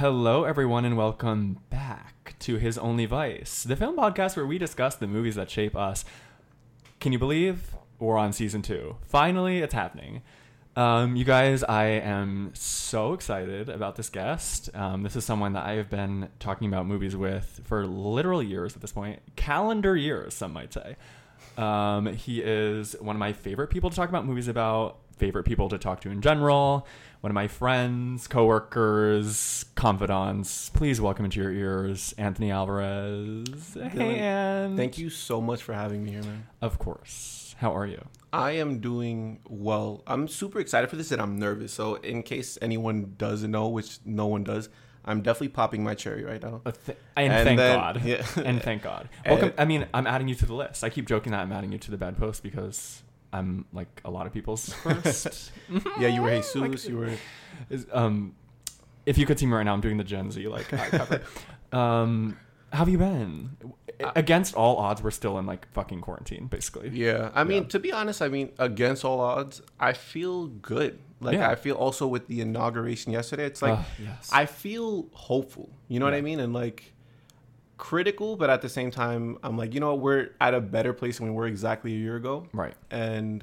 Hello, everyone, and welcome back to His Only Vice, the film podcast where we discuss the movies that shape us. Can you believe we're on season two? Finally, it's happening. Um, you guys, I am so excited about this guest. Um, this is someone that I have been talking about movies with for literal years at this point, calendar years, some might say. Um, he is one of my favorite people to talk about movies about, favorite people to talk to in general, one of my friends, coworkers, confidants. Please welcome into your ears, Anthony Alvarez. Hey, Ann. Thank you so much for having me here, man. Of course. How are you? I am doing well. I'm super excited for this and I'm nervous. So, in case anyone doesn't know, which no one does, I'm definitely popping my cherry right now. Uh, th- and, And thank then- God. yeah. And thank God. And- Welcome. I mean, I'm adding you to the list. I keep joking that I'm adding you to the bad post because I'm like a lot of people's first. Yeah, you were Jesus. You were. is, um, if you could see me right now, I'm doing the Gen Z like eye cover. um, how have you been? Against all odds, we're still in like fucking quarantine, basically. Yeah. I mean, Yeah. to be honest, I mean, against all odds, I feel good. Like, Yeah. I feel also with the inauguration yesterday, it's like, Ugh, yes. I feel hopeful. You know what I mean? And like critical, but at the same time, I'm like, you know, we're at a better place than we were exactly a year ago. right. And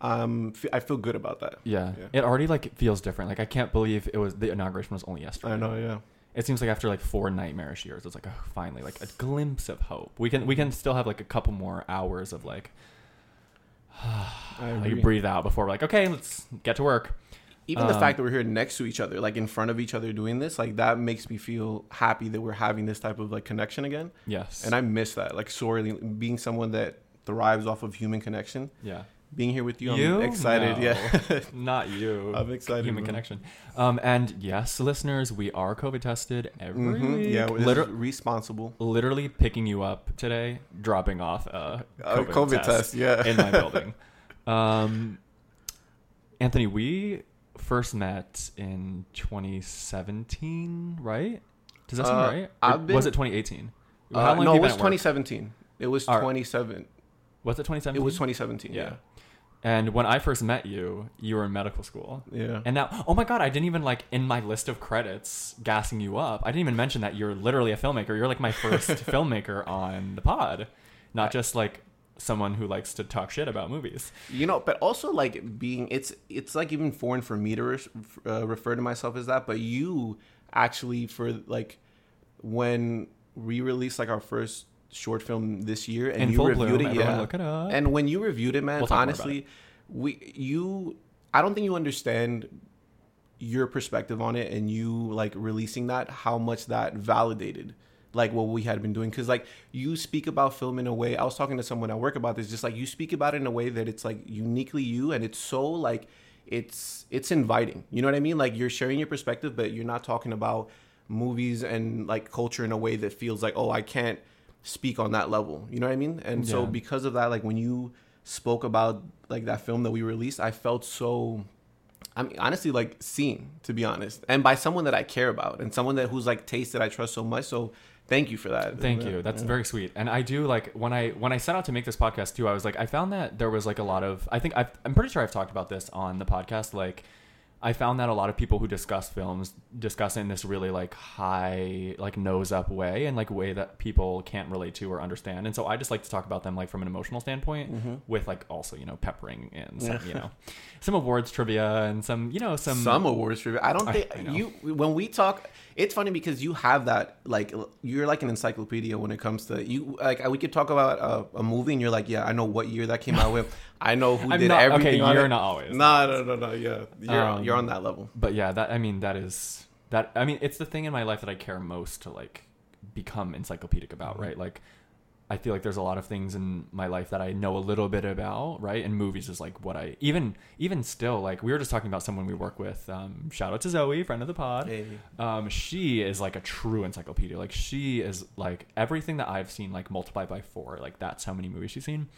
um, I feel good about that. Yeah. Yeah. It already like feels different. Like I can't believe it was the inauguration was only yesterday. I know, yeah. It seems like after like four nightmarish years, it's like oh, finally like a glimpse of hope. We can we can still have like a couple more hours of like I like breathe out before we're like okay, let's get to work. Even the Um, fact that we're here next to each other, like in front of each other doing this, like that makes me feel happy that we're having this type of like connection again. Yes. And I miss that. Like sorely being someone that thrives off of human connection. yeah. Being here with you, I'm You? excited. No. Yeah. Not you. I'm excited, Human man. connection. Um, and yes, listeners, we are COVID tested every Mhm. week. Yeah, this Liter- is responsible. literally picking you up today, dropping off a COVID, COVID, test, test, yeah. in my building. Um, Anthony, we first met in 2017, right? Does that sound Uh, right? I've was it 2018? Uh, no, it was at work? 2017. It was All right. 27. Was it 2017? It was 2017. Yeah. Yeah. And when I first met you, you were in medical school. Yeah. And now, oh my god, I didn't even like in my list of credits gassing you up. I didn't even mention that you're literally a filmmaker. You're like my first filmmaker on the pod, not just like someone who likes to talk shit about movies. You know, but also like being it's it's like even foreign for me to re- uh, refer to myself as that. But you actually for like when we released like our first short film this year and In you reviewed bloom, it, yeah. look it up. And when you reviewed it, man, We'll honestly, we you I don't think you understand your perspective on it and you like releasing that how much that validated like what we had been doing because like you speak about film in a way i was talking to someone at work about this just like you speak about it in a way that it's like uniquely you and it's so like it's it's inviting you know what i mean like you're sharing your perspective but you're not talking about movies and like culture in a way that feels like oh i can't speak on that level you know what i mean and so because of that like when you spoke about like that film that we released i felt so I mean, honestly, like seen to be honest, and by someone that I care about, and someone that who's like taste that I trust so much. So, thank you for that. Thank Yeah. you. That's Yeah. very sweet. And I do like when I when I set out to make this podcast too. I was like, I found that there was like a lot of. I think I've, I'm pretty sure I've talked about this on the podcast. Like, I found that a lot of people who discuss films discuss it in this really like high, like nose up way, and like way that people can't relate to or understand. And so I just like to talk about them like from an emotional standpoint, Mm-hmm. with like also you know peppering in some you know some awards trivia and some you know some some awards for I don't think I know. you when we talk. It's funny because you have that like you're like an encyclopedia when it comes to you. Like we could talk about a, a movie, and you're like, yeah, I know what year that came out with. I know who did not- everything. on you're not always. No, no, no, no. Yeah, you're Um, you're on that level. but yeah that i mean that is that i mean it's the thing in my life that i care most to like become encyclopedic about Mm-hmm. right like i feel like there's a lot of things in my life that i know a little bit about right? And movies is like what i even even still like we were just talking about someone we work with um shout out to zoe friend of the pod. Hey. um she is like a true encyclopedia. Like she is like everything that i've seen like multiplied by four like that's how many movies she's seen.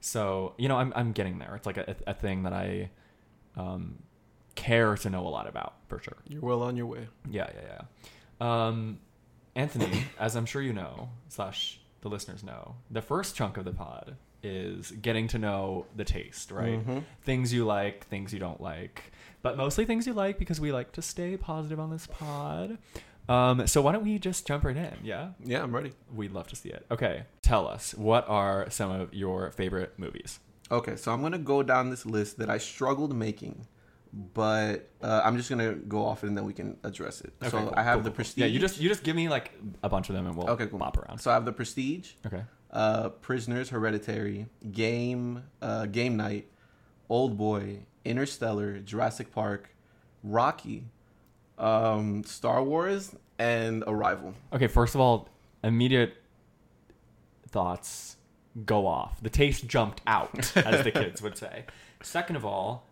So you know i'm, I'm getting there. It's like a, a thing that i um care to know a lot about for sure. You're well on your way. yeah yeah yeah. Um anthony as i'm sure you know slash the listeners know the first chunk of the pod is getting to know the taste, right? Mhm. Things you like, things you don't like, but mostly things you like because we like to stay positive on this pod. Um, so why don't we just jump right in? Yeah, Yeah, I'm ready. we'd love to see it. Okay, tell us what are some of your favorite movies? Okay, so I'm gonna go down this list that I struggled making, but uh, I'm just gonna go off it and then we can address it. Okay, so cool, I have cool, the. Prestige. Yeah, you just you just give me like a bunch of them and we'll okay, cool. bop around. So I have the Prestige, Okay. uh, Prisoners, Hereditary, Game, uh, Game Night, Oldboy, Interstellar, Jurassic Park, Rocky, um, Star Wars, and Arrival. Okay, first of all, immediate thoughts go off. The taste jumped out, as the kids would say. Second of all,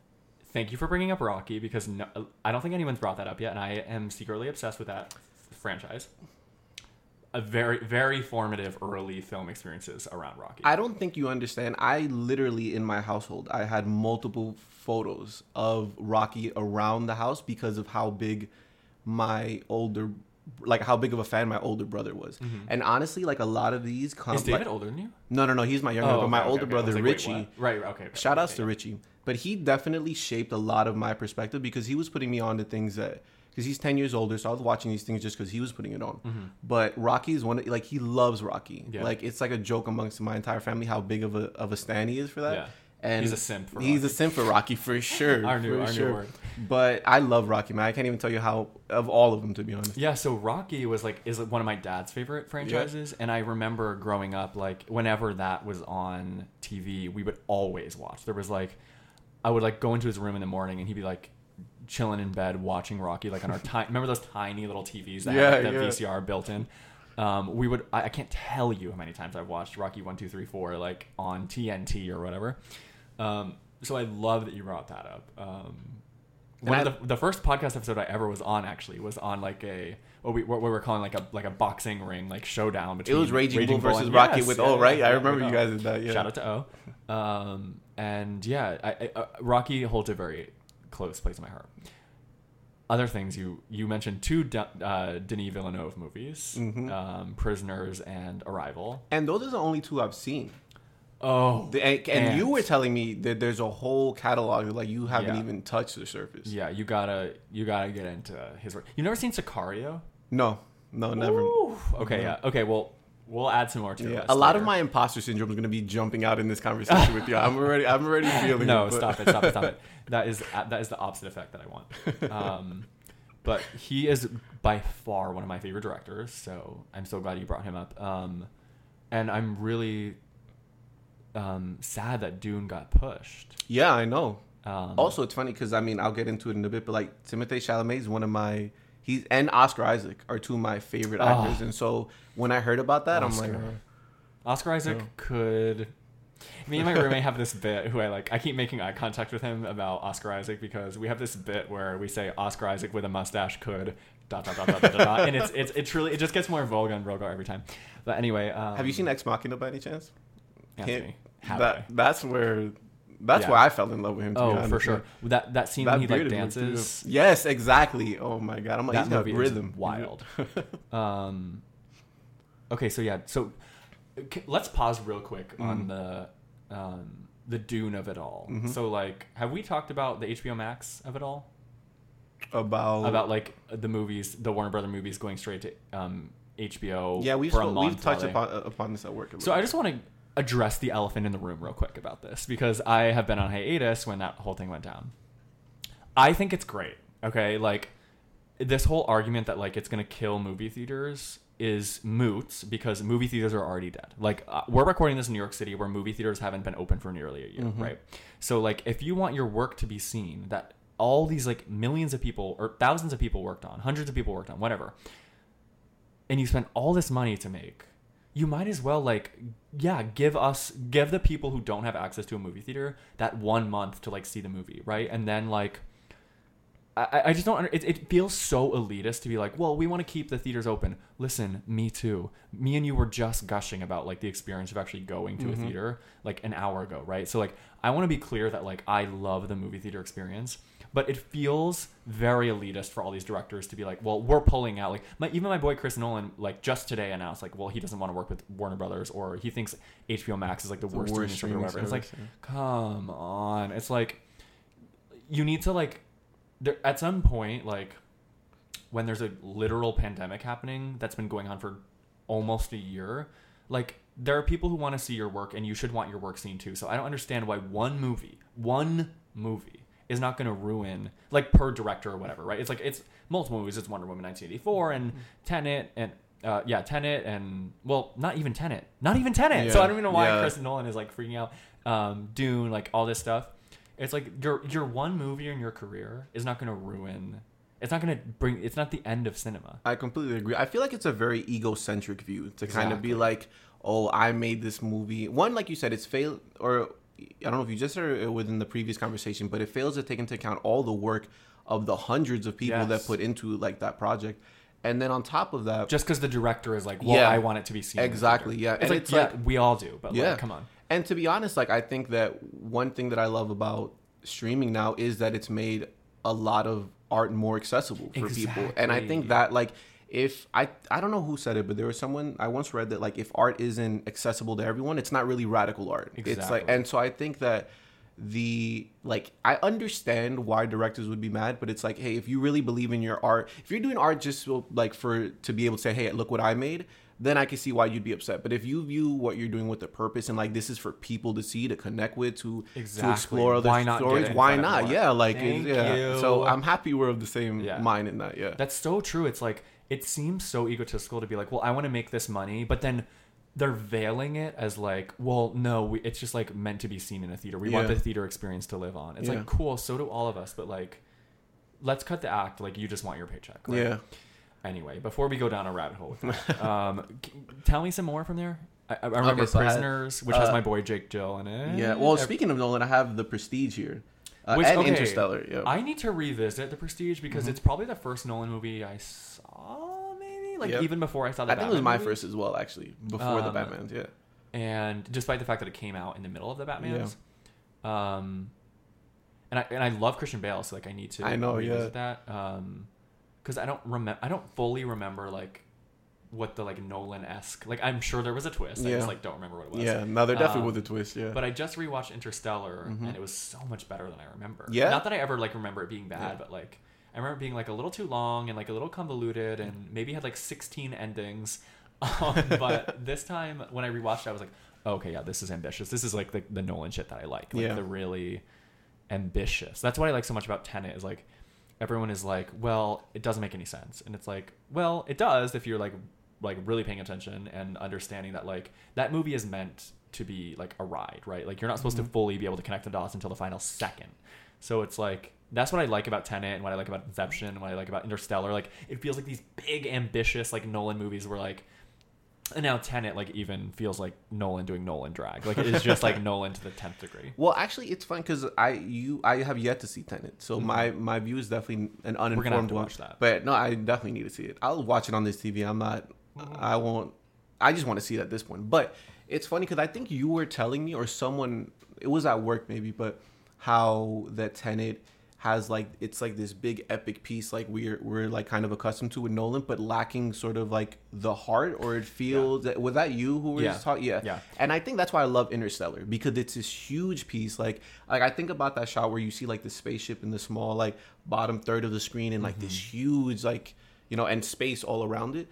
thank you for bringing up Rocky because no, I don't think anyone's brought that up yet, and I am secretly obsessed with that franchise. A very, very formative early film experiences around Rocky. I don't think you understand. I literally in my household, I had multiple photos of Rocky around the house because of how big my older like how big of a fan my older brother was. And honestly, like a lot of these come Is David older than you? No, no, no, he's my younger, Oh, but my okay, older okay. Brother like, Richie. what? Right, right, okay. Shout outs okay, to yeah. Richie. But he definitely shaped a lot of my perspective because he was putting me on to things that because he's 10 years older, so I was watching these things just because he was putting it on. But Rocky is one of, like he loves Rocky. Mm-hmm. Yeah. Like it's like a joke amongst my entire family how big of a of a stan he is for that. Yeah. And He's a simp for he's a Rocky. simp for Rocky for sure. Our new- for our new word. But I love Rocky, man. I can't even tell you how of all of them to be honest. Yeah, so Rocky was like is one of my dad's favorite franchises, and I remember growing up like whenever that was on TV, we would always watch. There was like, I would like go into his room in the morning, and he'd be like chilling in bed watching Rocky, like on our time. remember those tiny little TVs that Yeah, had the yeah. VCR built in. Um, we would. I, I can't tell you how many times I've watched Rocky one, two, three, four, like on TNT or whatever. Um, so I love that you brought that up. Um, one And of the, the first podcast episode I ever was on actually was on like a what we what we were calling like a like a boxing ring like showdown It between was Raging, Bull versus and- Rocky Yes, with yeah, O, yeah, right? I remember you guys did that. Yeah. Shout out to O. Um, and yeah, I, I, uh, Rocky holds a very close place in my heart. Other things you you mentioned two De, uh, Denis Villeneuve movies, Mhm. um, Prisoners and Arrival. And those are the only two I've seen. Oh, The- and, and you were telling me that there's a whole catalog like you haven't Yeah. even touched the surface. yeah, you gotta you gotta get into his work. You never seen Sicario? No, no, never. Ooh. Okay, No. yeah. Okay, well, we'll add some more to Yeah, it. a lot of my imposter syndrome is going to be jumping out in this conversation with you. I'm already, I'm already feeling. no, it, stop it, stop it, stop it. That is that is the opposite effect that I want. Um, but he is by far one of my favorite directors, so I'm so glad you brought him up. Um, and I'm really um, sad that Dune got pushed. Yeah, I know. Um, Also, it's funny because I mean, I'll get into it in a bit, but like Timothée Chalamet is one of my he's and Oscar Isaac are two of my favorite Oh. actors, and so when I heard about that, I'm like, Oscar. Oscar Isaac Yeah. could. Me and my roommate have this bit who I like. I keep making eye contact with him about Oscar Isaac because we have this bit where we say Oscar Isaac with a mustache could dot dot dot dot dot, dot, and it's it's it truly it just gets more vulgar and vulgar every time. But anyway, um, have you seen Ex Machina by any chance? Anthony? Have that that's where that's Yeah. where I fell in love with him. To be Oh, honest. for sure. That that scene That when he like beard looked good. dances. Yes, exactly. Oh my god, I'm like that he's got movie rhythm. is wild. um, okay, so yeah, so c- let's pause real quick on the um, the Dune of it all. Mhm. So like, have we talked about the HBO Max of it all? About About like the movies, the Warner Brother movies going straight to um, HBO. yeah, we've we've touched upon, uh, upon this at work. So I just want to address the elephant in the room real quick about this because I have been on hiatus when that whole thing went down. I think it's great. Okay, like this whole argument that like it's going to kill movie theaters is moot because movie theaters are already dead. Like uh, we're recording this in New York City where movie theaters haven't been open for nearly a year, Mhm. right? So like if you want your work to be seen that all these like millions of people or thousands of people worked on, hundreds of people worked on, whatever. And you spent all this money to make you might as well like yeah give us give the people who don't have access to a movie theater that one month to like see the movie right? And then like i, I just don't under, it, it feels so elitist to be like well we want to keep the theaters open. Listen me too. Me and you were just gushing about like the experience of actually going to Mhm. a theater like an hour ago right? So like i want to be clear that like i love the movie theater experience but it feels very elitist for all these directors to be like, well, we're pulling out. Like my, even my boy Chris Nolan, like just today announced, like, well, he doesn't want to work with Warner Brothers, or he thinks HBO Max is like the, The worst, worst streaming service whatever. It's like, come on. It's like you need to like there at some point like when there's a literal pandemic happening that's been going on for almost a year like there are people who want to see your work and you should want your work seen too so i don't understand why one movie one movie is not going to ruin like per director or whatever right it's like it's multiple movies it's wonder woman 1984 and tenet and uh, yeah, Tenet and well, not even Tenet, not even Tenet. So I don't even know why Yeah. Chris Nolan is like freaking out. Um, Dune, like all this stuff. It's like your your one movie in your career is not going to ruin. It's not going to bring. It's not the end of cinema. I completely agree. I feel like it's a very egocentric view to kind of be like, "Oh, I made this movie." One, like you said, it's failed, or I don't know if you just said it within the previous conversation, but it fails to take into account all the work of the hundreds of people that put into like that project, and then on top of that, Just because the director is like, well, Yeah. I want it to be seen. Exactly, yeah. It's And like, it's yeah, like- we all do, but yeah, like, come on. And to be honest, like I think that one thing that I love about streaming now is that it's made a lot of art more accessible for people. And I think that like if I I don't know who said it, but there was someone I once read that like if art isn't accessible to everyone, it's not really radical art. Exactly. It's like and so I think that the like I understand why directors would be mad, but it's like, hey, if you really believe in your art, if you're doing art just so, like for to be able to say, hey, look what I made, then I can see why you'd be upset. But if you view what you're doing with a purpose and like this is for people to see, to connect with, to Exactly. to explore other Why stories, why not? Yeah, like yeah. you. So I'm happy we're of the same Yeah. mind in that. Yeah. That's so true. It's like it seems so egotistical to be like, well, I want to make this money, but then they're veiling it as like, well, no, we, it's just like meant to be seen in a theater. We want the theater experience to live on. It's Yeah. like cool. So do all of us, but like, let's cut the act. Like you just want your paycheck. right? yeah. Anyway, before we go down a rabbit hole, with that, um, tell me some more from there. I, I remember Okay, so I had- Prisoners, which has uh, my boy Jake Gyllenhaal in it. Yeah. Well, speaking of Nolan, I have The Prestige here. Uh, Which- and okay, Interstellar. Yeah. I need to revisit The Prestige because Mm-hmm. it's probably the first Nolan movie I saw, maybe like Yep. even before I saw the I think it was my movies. first as well, actually, before the Um, Batman's. Yeah. and despite the fact that it came out in the middle of the Batman's, um, and I and I love Christian Bale, so like I need to I know, yeah. that, um, because I don't remember, I don't fully remember like what the like Nolan esque, like I'm sure there was a twist, Yeah. I just like don't remember what it was. Yeah. No, they're definitely Um, with a twist. Yeah. But I just rewatched Interstellar, Mhm. and it was so much better than I remember. Yeah? Not that I ever like remember it being bad, Yeah. but like I remember it being like a little too long and like a little convoluted, and maybe had like 16 endings. Um, but this time when I rewatched it, I was like, oh, okay, yeah, this is ambitious. This is like the, the Nolan shit that I like. Like Yeah. the really ambitious. That's what I like so much about Tenet is like everyone is like, well, it doesn't make any sense, and it's like, well, it does if you're like like really paying attention and understanding that like that movie is meant to be like a ride, right? Like you're not supposed to fully be able to connect the dots until the final second. So it's like that's what I like about Tenet and what I like about Inception and what I like about Interstellar. Like it feels like these big ambitious like Nolan movies where like and now Tenet like even feels like Nolan doing Nolan drag. Like it is just like Nolan to the tenth degree. Well, actually, it's fun because I you I have yet to see Tenet, so Mhm. my my view is definitely an uninformed We're gonna have to one. watch that. But no, I definitely need to see it. I'll watch it on this TV. I'm not. I won't. I just want to see it at this point. But it's funny because I think you were telling me, or someone, it was at work maybe, but how that Tenet has like it's like this big epic piece like we're we're like kind of accustomed to with Nolan, but lacking sort of like the heart, or it feels that was that you who were Yeah. just talking? Yeah, Yeah. and I think that's why I love Interstellar because it's this huge piece. Like, like I think about that shot where you see like the spaceship in the small like bottom third of the screen and like this Mm-hmm. huge like you know and space all around it.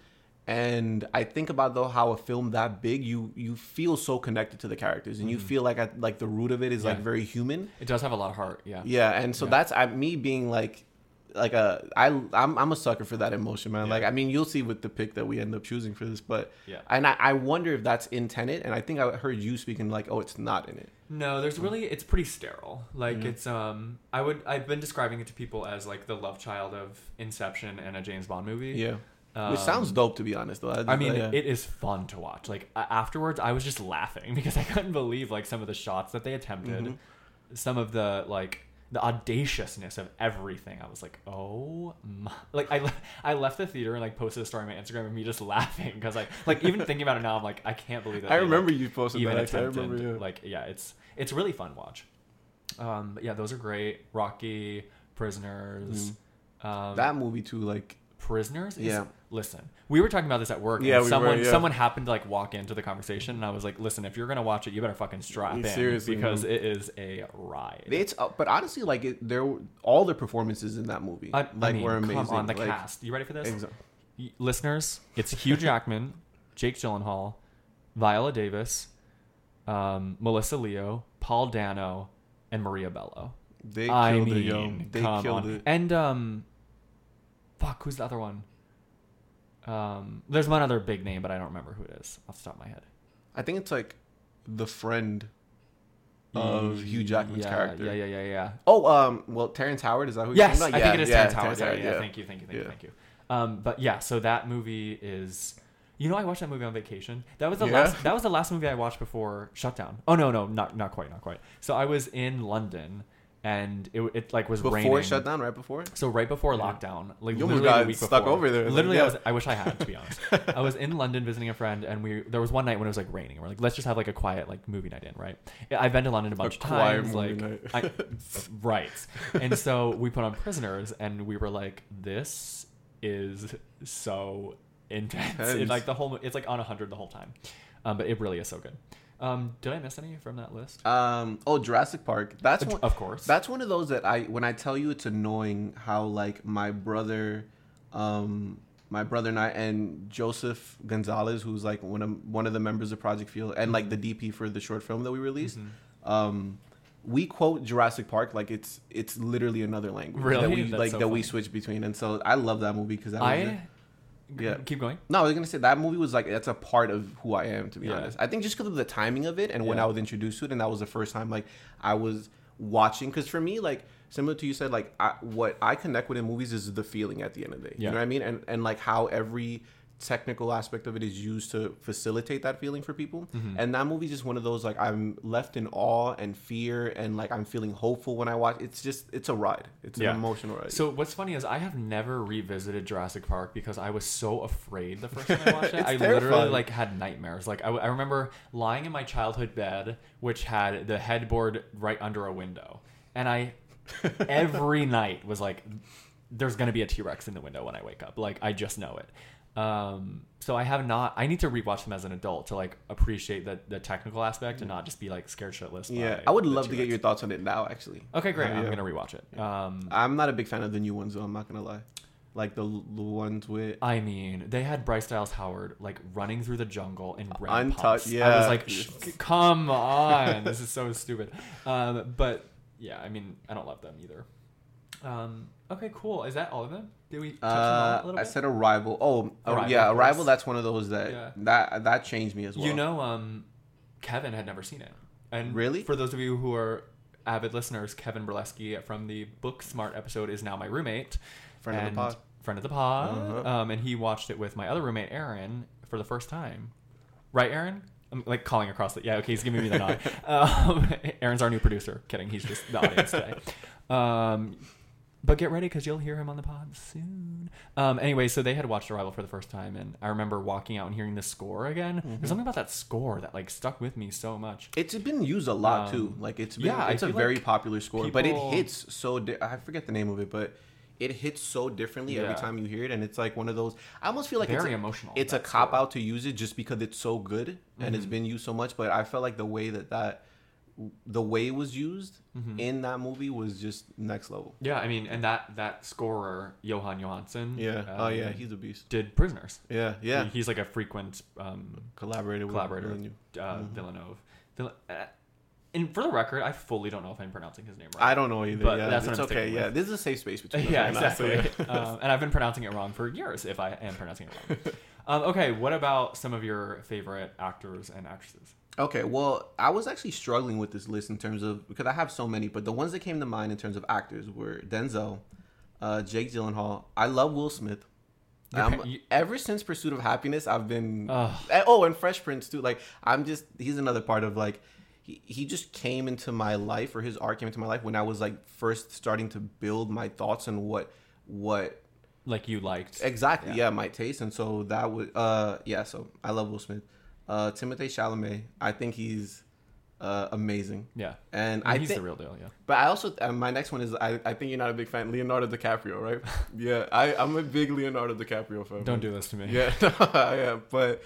And I think about though how a film that big you you feel so connected to the characters and you feel like at like the root of it is like Mm-hmm. Very human. It does have a lot of heart, yeah. Yeah, and so Yeah. that's I, me being like like a I I'm I'm a sucker for that emotion, man. Yeah. Like I mean, you'll see with the pick that we end up choosing for this, but Yeah. and I, I wonder if that's in Tenet, and I think I heard you speaking like, oh, it's not in it. No, there's really it's pretty sterile. Like Mhm. it's um I would I've been describing it to people as like the love child of Inception and a James Bond movie. Yeah, Um, which sounds dope to be honest. Though I mean, yeah. it is fun to watch. Like afterwards, I was just laughing because I couldn't believe like some of the shots that they attempted, Mhm. some of the like the audaciousness of everything. I was like, oh my! Like I, I left the theater and like posted a story on my Instagram of me just laughing because like like even thinking about it now, I'm like I can't believe that. I they, remember like, you posted even that. Actually. I attempted. remember. Yeah. Like yeah, it's it's really fun watch. Um, but yeah, those are great. Rocky, Prisoners. Um, that movie too, like Prisoners. Is, Yeah. Listen, we were talking about this at work. Yeah, and we someone were, yeah. someone happened to like walk into the conversation, and I was like, "Listen, if you're gonna watch it, you better fucking strap in Seriously, because man. it is a ride." it's. Uh, but honestly, like it, there, all the performances in that movie, I, like I mean, were amazing. come on, the like, cast. You ready for this? exa- Y- listeners, it's Hugh Jackman, Jake Gyllenhaal, Viola Davis, um, Melissa Leo, Paul Dano, and Maria Bello. They killed I it, yo. They killed on. it. And um, fuck, who's the other one? Um, there's one other big name, but I don't remember who it is off the top of my head. I think it's like the friend of Hugh Jackman's yeah, character. Yeah, yeah, yeah, yeah. Oh, um, well, Terrence Howard is that who? you're Yes, I about? think it is yeah, Terrence Howard. Terrence Yeah, yeah, Thank you, thank you, thank you, thank you. Um, but yeah, so that movie is. You know, I watched that movie on vacation. That was the Yeah? last. That was the last movie I watched before shutdown. Oh no, no, not not quite, not quite. So I was in London, and it it like was raining. Before raining. shutdown, right before. So right before Yeah. lockdown, like You literally got the week stuck before. over there. Literally, Yeah. I was. I wish I had to be honest. I was in London visiting a friend, and we there was one night when it was like raining. and We're like, let's just have like a quiet like movie night in, right? I've been to London a bunch of times, like. I, right. And so we put on Prisoners, and we were like, this is so intense. It, like the whole, it's like on hundred the whole time, um, but it really is so good. Um, did I miss any from that list? Um. Oh, Jurassic Park. That's one. of course. That's one of those that I when I tell you it's annoying how like my brother, um, my brother and I and Joseph Gonzalez, who's like one of one of the members of Project Field and like the DP for the short film that we released. Mhm. Um, we quote Jurassic Park like it's it's literally another language that we That's like so that we switch between, and so I love that movie because I. Yeah. Keep going. no, I was gonna say that movie was like that's a part of who I am to be Yeah. honest. I think just because of the timing of it and when I was introduced to it, and that was the first time like I was watching. Because for me, like similar to you said, like I, what I connect with in movies is the feeling at the end of the day. Yeah. You know what I mean? And and like how every technical aspect of it is used to facilitate that feeling for people. Mhm. And that movie is just one of those like I'm left in awe and fear and like I'm feeling hopeful when I watch. It's just it's a ride. It's Yeah. an emotional ride. So what's funny is I have never revisited Jurassic Park because I was so afraid the first time I watched it. I literally like had nightmares. Like I remember lying in my childhood bed, which had the headboard right under a window, and I every night was like, "There's gonna be a T Rex in the window when I wake up." Like I just know it. Um, so I have not. I need to rewatch them as an adult to like appreciate the the technical aspect and not just be like scared shitless. yeah, I would love to get your thoughts on it now. Actually. Okay, great. Uh, I'm yeah. gonna rewatch it. Um, I'm not a big fan of the new ones though. I'm not gonna lie, like the the ones with. I mean, they had Bryce Dallas Howard like running through the jungle in red Untouched, pumps. I was like, "Sh- "Come on, this is so stupid." Um, but yeah, I mean, I don't love them either. Um, okay, cool. Is that all of them? Did we touch on Uh, that a little I said Arrival. Oh, oh, Arrival, yeah, Arrival. That's one of those that Yeah. that that changed me as well. You know, um, Kevin had never seen it, and Really? for those of you who are avid listeners, Kevin Burleski from the Booksmart episode is now my roommate. friend of the pod. Friend of the pod. Uh-huh. Um, and he watched it with my other roommate, Aaron, for the first time. Right, Aaron? I'm like calling across the. Yeah, okay, he's giving me the nod. Um, Aaron's our new producer. Kidding, he's just the audience today. Um, but get ready because you'll hear him on the pod soon. Um, anyway, so they had watched Arrival for the first time, and I remember walking out and hearing the score again. Mm-hmm. There's something about that score that like stuck with me so much. It's been used a lot Um, too. Like it's been, yeah, it's a very like popular score, but it hits so. Di- I forget the name of it, but it hits so differently every time you hear it, and it's like one of those. I almost feel like Very it's a, emotional. It's a cop score. out to use it just because it's so good and it's Mhm. been used so much. But I felt like the way that that the way it was used Mhm. in that movie was just next level. Yeah, I mean, and that that scorer Jóhann Jóhannsson. Yeah. oh yeah, um, he's a beast. did Prisoners. Yeah. Yeah. He- he's like a frequent um, collaborated with collaborator. Villeneuve. uh, Mhm. Villeneuve. Vill- uh, and for the record, I fully don't know if I'm pronouncing his name right. I don't know either. But yeah, that's it's okay. Yeah, with. this is a safe space between us. yeah, right now, so exactly. um, and I've been pronouncing it wrong for years if I am pronouncing it wrong. um, okay, what about some of your favorite actors and actresses? Okay, well, I was actually struggling with this list in terms of because I have so many, but the ones that came to mind in terms of actors were Denzel, uh, Jake Gyllenhaal. I love Will Smith. Um, you- ever since Pursuit of Happiness, I've been Ugh. oh, and Fresh Prince too. Like I'm just he's another part of like he, he just came into my life or his art came into my life when I was like first starting to build my thoughts on what what Like you liked. Exactly. Yeah. Yeah. my taste, and so that would. Uh, yeah. So I love Will Smith. Uh, Timothée Chalamet. I think he's uh, amazing. Yeah. And I I he's think, the real deal. Yeah. but I also uh, my next one is I, I think you're not a big fan Leonardo DiCaprio, right? yeah, I I'm a big Leonardo DiCaprio fan. Don't do this to me. Yeah, yeah, but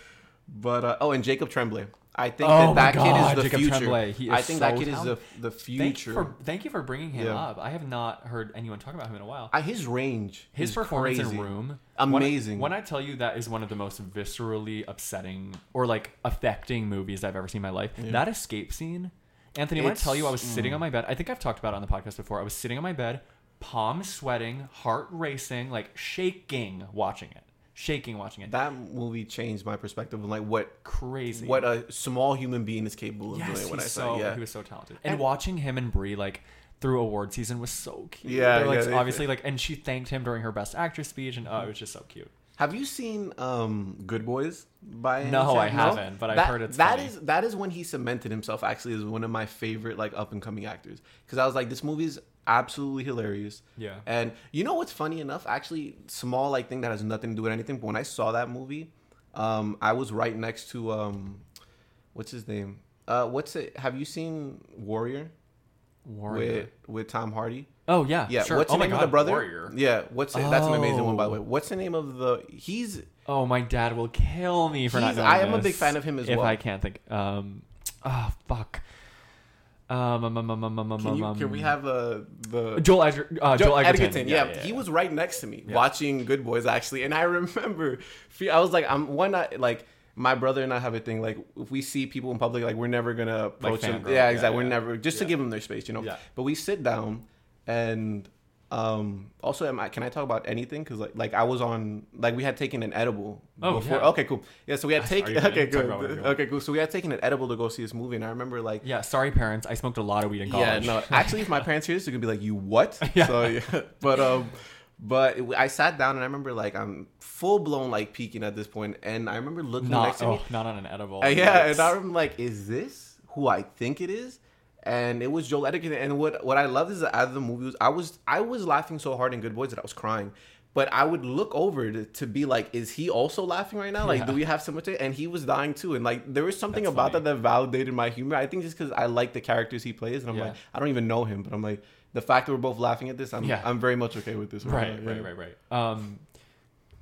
but uh, oh, and Jacob Tremblay. I think Oh that that kid is the Jacob future. Tremblay. He I think so that kid is talented. the the Thank you future. for thank you for bringing him Yeah. up. I have not heard anyone talk about him in a while. I, his range, His is performance crazy. in Room, Amazing. When, when I tell you that is one of the most viscerally upsetting or like affecting movies I've ever seen in my life, that escape scene, Anthony. When I tell you, I was sitting mm. on my bed. I think I've talked about it on the podcast before. I was sitting on my bed, palms sweating, heart racing, like shaking, watching it, shaking, watching it. that movie changed my perspective on like what Crazy. what a small human being is capable of yes, doing. When I he's say so yeah, he was so talented, and, And- watching him and Brie like. Through award season was so cute. Yeah, They're, like, yeah, they- obviously like, and she thanked him during her best actress speech, and oh, it was just so cute. Have you seen um, Good Boys? By any No, I haven't, but I've That- heard it's that funny. is- that is when he cemented himself actually as one of my favorite like up and coming actors because I was like this movie's absolutely hilarious. Yeah. And you know what's funny enough? Actually, small like thing that has nothing to do with anything. But when I saw that movie, um, I was right next to um, what's his name? Uh, what's it? Have you seen Warrior Warrior. with with Tom Hardy? Oh yeah, Yeah. sure. What's oh the my name god, of the brother? Warrior. Yeah. What's? That's an amazing one by the way. Oh. What's the name of the? He's Oh, my dad will kill me for not knowing I am a big fan of him as if well. I can't think. Um, oh fuck. Um, um, um, um, um, um, Can, you, um, can we have uh, the Joel Edger, uh, Joel, Edgerton? Yeah, he was right next to me Yeah. watching Good Boys actually, and I remember I was like, I'm one I, like my brother and I have a thing like if we see people in public, like we're never gonna approach them. fangirl. Yeah, Yeah, exactly. We're never just to Yeah. give them their space, you know. Yeah. But we sit down and. Um. Also, am I, can I talk about anything? Because like, like I was on, like we had taken an edible. Oh, before. yeah. Okay, cool. Yeah, so we had taken. Okay, good. about whatever you want. Okay, cool. So we had taken an edible to go see this movie, and I remember like Yeah, sorry parents. I smoked a lot of weed in college. yeah, no. Actually, if my parents hear this, they're gonna be like, "You what?" Yeah. So yeah, but um, but it- I sat down and I remember like I'm full blown like peeking at this point, and I remember looking not next to oh, me. not on an edible. Uh, yeah, and I'm like, "Is this who I think it is?" And it was Joel Edgerton. And what what I loved is that out of the movie was I was I was laughing so hard in Good Boys that I was crying. But I would look over to, to be like, is he also laughing right now? Like, Yeah. do we have to- And he was dying too. And like, there was something That's about funny. that that validated my humor. I think just because I like the characters he plays, and I'm Yeah. like, I don't even know him, but I'm like, the fact that we're both laughing at this, I'm Yeah. I'm very much okay with this. Right, now, yeah. right, right, right. Um,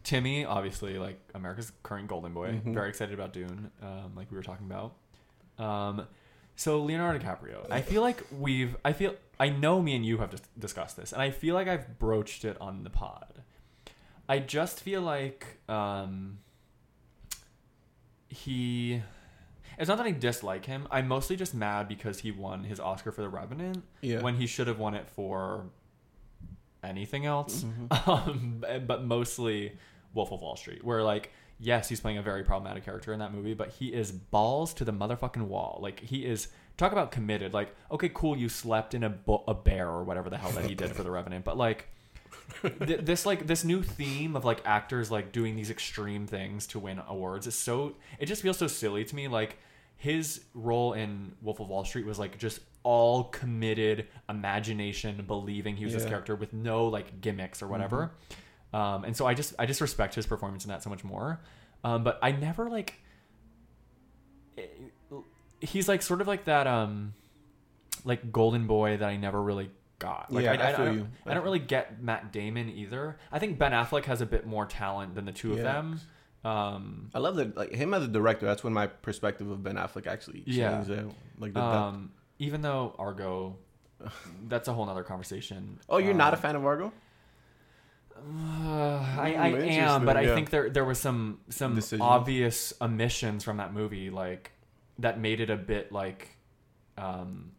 Timmy, obviously, like America's current golden boy. Mhm. Very excited about Dune, um, like we were talking about. Um, so Leonardo DiCaprio. I feel like we've. I feel. I know me and you have dis- discussed this, and I feel like I've broached it on the pod. I just feel like um, he. It's not that I dislike him. I'm mostly just mad because he won his Oscar for The Revenant Yeah. when he should have won it for anything else. Mm-hmm. Um, but mostly Wolf of Wall Street, where like yes, he's playing a very problematic character in that movie, but he is balls to the motherfucking wall. Like he is talk about committed. Like okay, cool, you slept in a bo- a bear or whatever the hell that he did for the Revenant, but like. th- this like this new theme of like actors like doing these extreme things to win awards is so it just feels so silly to me like his role in Wolf of Wall Street was like just all committed imagination believing he was this character with no like gimmicks or whatever um, and so I just I just respect his performance in that so much more um, but I never like eh, he's like sort of like that um like golden boy that I never really got. Like Yeah, I, I I, feel don't, you. I don't really get Matt Damon either. I think Ben Affleck has a bit more talent than the two of them. Um, I love that, like him as a director. That's when my perspective of Ben Affleck actually changed. Yeah. Yeah. Like the um, even though Argo, that's a whole nother conversation. Oh, you're not a Um, fan of Argo? Uh, I, I am, but I think there there was some some Decisions. obvious omissions from that movie, like that made it a bit like um,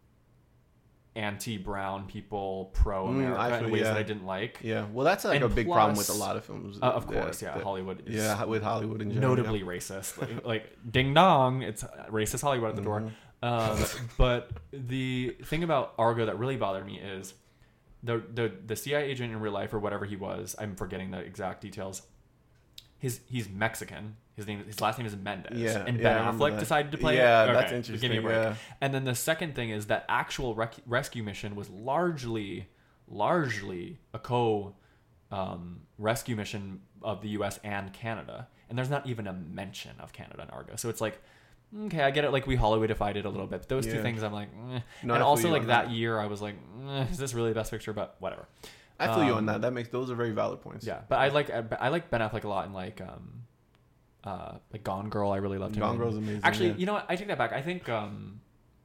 anti-brown people, pro-America Mm, in ways yeah. that I didn't like. Yeah. Well, that's like And a big problem with a lot of films. Uh, of course, yeah, that- Hollywood is Yeah, with Hollywood in general. notably racist. Like, like, ding dong, it's racist Hollywood at the door. Mhm. Um, but the thing about Argo that really bothered me is the the the CIA agent in real life or whatever he was. I'm forgetting the exact details. His he's Mexican. His name his last name is Mendez. Yeah, and Ben I remember Affleck decided to play. Yeah, it? that's interesting. Give me a break. Yeah. And then the second thing is that actual rec- rescue mission was largely largely a co um, rescue mission of the U.S. and Canada, and there's not even a mention of Canada and Argo. So it's like okay, I get it. Like we Hollywoodified it a little bit. But those two things, I'm like, eh. No, and also like that that. year, I was like, eh, is this really the best picture? But whatever. I feel you on Um, that. That makes those are very valid points. Yeah, but I like I like Ben Affleck a lot and like um, uh, like Gone Girl. I really loved him. Gone. Girl's amazing. Actually, yeah. you know what? I take that back. I think um,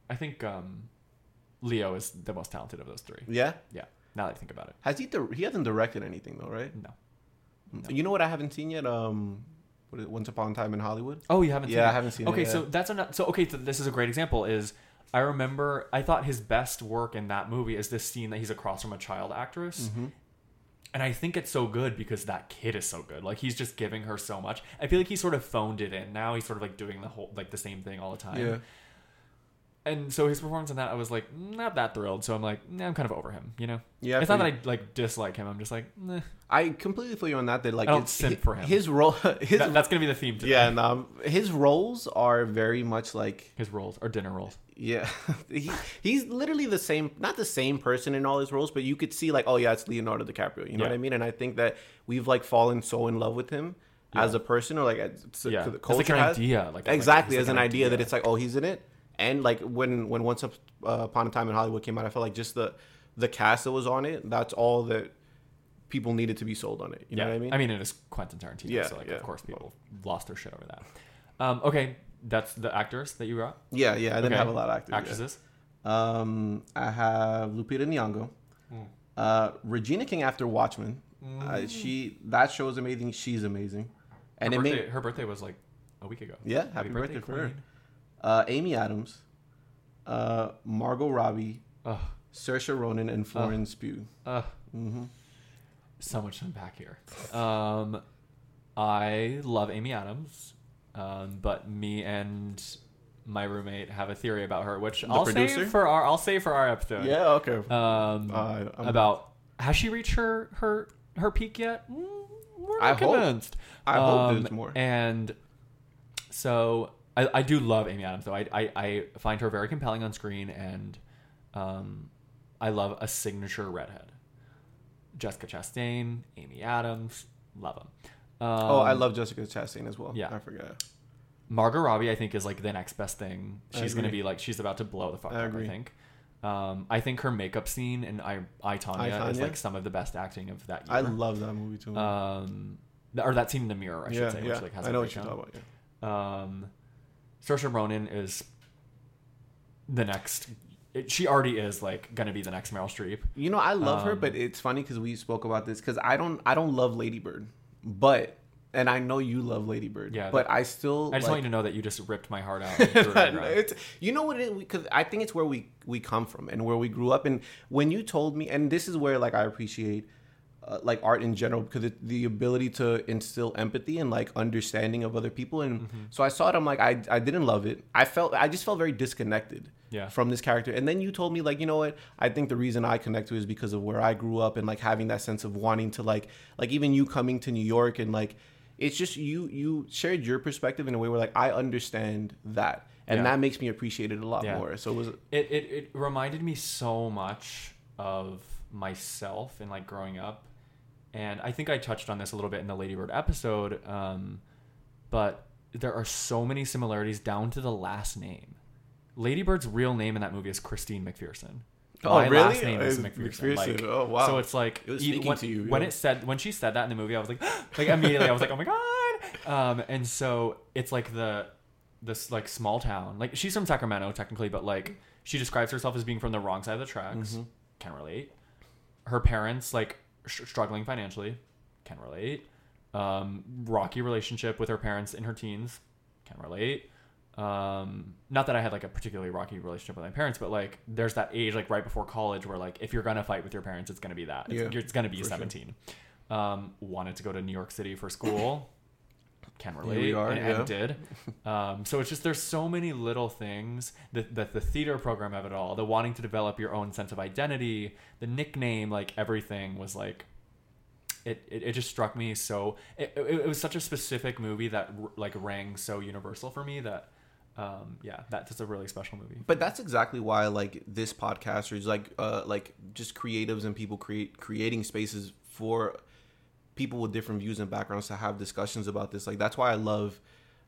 I think um, Leo is the most talented of those three. yeah. Yeah. Now that I think about it, Has he? Di- he hasn't directed anything though, right? no. No. You know what I haven't seen yet? Um, what is it, Once Upon a Time in Hollywood. Oh, you haven't? Seen Yeah, seen I haven't seen Okay, it. yet. so that's enough. So okay, so this is a great example. Is I remember I thought his best work in that movie is this scene that he's across from a child actress. Mhm. And I think it's so good because that kid is so good. Like he's just giving her so much. I feel like he sort of phoned it in. Now he's sort of like doing the whole like the same thing all the time. yeah. And so his performance in that, I was like not that thrilled. So I'm like, nah, I'm kind of over him. You know, Yeah. It's not that I like dislike him. I'm just like, nah. I completely feel you on that. That like I don't simp for him. His role, his That- that's gonna be the theme today. yeah, and um, his roles are very much like his roles are dinner roles. Yeah, he, he's literally the same, not the same person in all his roles, but you could see like, oh yeah, it's Leonardo DiCaprio. You know Yeah. what I mean? And I think that we've like fallen so in love with him as a person, or like Yeah, the it's culture like an has. idea. Like exactly like, as it's an like idea, that it's like, oh, he's in it. And like when when Once uh, Upon a Time in Hollywood came out, I felt like just the the cast that was on it, that's all that people needed to be sold on it. You know what I mean? I mean, it is Quentin Tarantino, Yeah, so like, yeah. of course, people lost their shit over that. Um, okay, that's the actors that you got. yeah, yeah. I didn't Okay. have a lot of actors. yeah. Actresses. Um, I have Lupita Nyong'o, Hmm. uh, Regina King after Watchmen. Uh, she that show is amazing. She's amazing, and her it birthday, made her birthday was like a week ago. yeah. Happy, birthday, for her. Uh, Amy Adams, uh, Margot Robbie, Ugh, Saoirse Ronan, and Florence Pugh. ugh, hmm so much to unpack here. Um, I love Amy Adams, um, but me and my roommate have a theory about her, which I'll producer? save for our I'll save for our episode. Yeah. Okay. Um, Uh, about has she reached her her her peak yet? Mm, We're I not hope. convinced. I hope Um, there's more. And so I, I do love Amy Adams though. I, I I find her very compelling on screen, and um, I love a signature redhead. Jessica Chastain, Amy Adams, love them. Um, oh, I love Jessica Chastain as well. yeah. I forgot. Margot Robbie. I think is like the next best thing. She's gonna be like she's about to blow the fuck I up. I agree. think. Um, I think her makeup scene in I I Tonya I, is like some of the best acting of that year. I love that movie too. um, or that scene in the mirror, I should yeah, say, yeah. which like has I a know what you're talking about. Yeah. Um, Saoirse Ronan is the next. It, she already is like gonna be the next Meryl Streep. You know, I love her, Um, but it's funny because we spoke about this because I don't, I don't love Lady Bird, but and I know you love Lady Bird, Yeah, but that- I still. I just like, want you to know that you just ripped my heart out. and threw it on the ground. it's you know what it is because I think it's where we we come from and where we grew up and when you told me and this is where like I appreciate uh, like art in general because it, the ability to instill empathy and like understanding of other people and Mm-hmm. so I saw it I'm like I I didn't love it I felt I just felt very disconnected Yeah. from this character and then you told me like you know what I think the reason I connect to it is because of where I grew up and like having that sense of wanting to like like even you coming to New York and like it's just you you shared your perspective in a way where like I understand that and Yeah. that makes me appreciate it a lot Yeah. more. So it was it, it it reminded me so much of myself and like growing up and i think i touched on this a little bit in the Lady Bird episode um, but there are so many similarities down to the last name lady bird's real name in that movie is christine mcpherson Oh, My really? last name is Uh, McPherson. McPherson. Like, Oh, wow. So it's like It was e- speaking when, to you, when it said when she said that in the movie, I was like, like immediately I was like, oh my god. Um, and so it's like the this like small town. Like she's from Sacramento technically, but like she describes herself as being from the wrong side of the tracks. Mm-hmm. Can relate. Her parents like sh- struggling financially. Can relate. Um, rocky relationship with her parents in her teens. Can relate. Um, not that I had like a particularly rocky relationship with my parents, but like there's that age like right before college where like if you're gonna fight with your parents, it's gonna be that. It's, Yeah, it's gonna be for sure. 17. Um, wanted to go to New York City for school. Can relate. we are, and, yeah. and did. Um, so it's just there's so many little things that, that the theater program of it all, the wanting to develop your own sense of identity, the nickname, like everything was like it, it, it just struck me so it, it, it was such a specific movie that r- like rang so universal for me that um yeah that's just a really special movie But that's exactly why like this podcast or is like uh like just creatives and people create creating spaces for people with different views and backgrounds to have discussions about this. Like that's why I love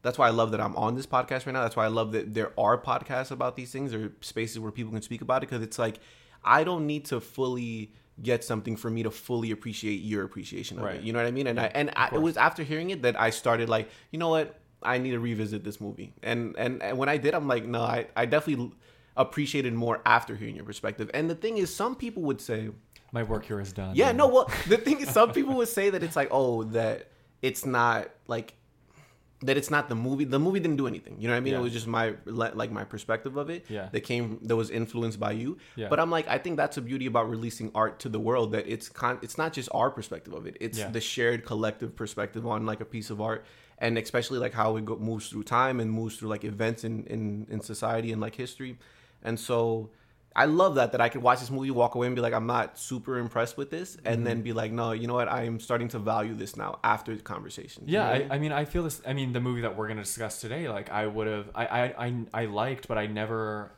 that's why I love that I'm on this podcast right now. That's why I love that there are podcasts about these things or spaces where people can speak about it because it's like I don't need to fully get something for me to fully appreciate your appreciation of Right. it. You know what I mean? And I and I, it was after hearing it that I started like, you know what? I need to revisit this movie. And and, and when I did, I'm like, no, I, I definitely appreciated more after hearing your perspective. And the thing is, some people would say, My work here is done. yeah, no. Well, the thing is, some people would say that it's like, oh, that it's not like that. It's not the movie. The movie didn't do anything. You know what I mean? Yeah. It was just my like my perspective of it. Yeah. That came that was influenced by you. Yeah. But I'm like, I think that's the beauty about releasing art to the world. That it's con. It's not just our perspective of it. It's Yeah. the shared collective perspective on like a piece of art. And especially like how it go, moves through time and moves through like events in, in, in society and like history. And so I love that that I could watch this movie, walk away, and be like, I'm not super impressed with this, and Mm-hmm. then be like, no, you know what? I am starting to value this now after the conversation. You Yeah, know I, mean? I mean, I feel this. I mean, the movie that we're gonna discuss today, like, I would have, I, I, I, I liked, but I never,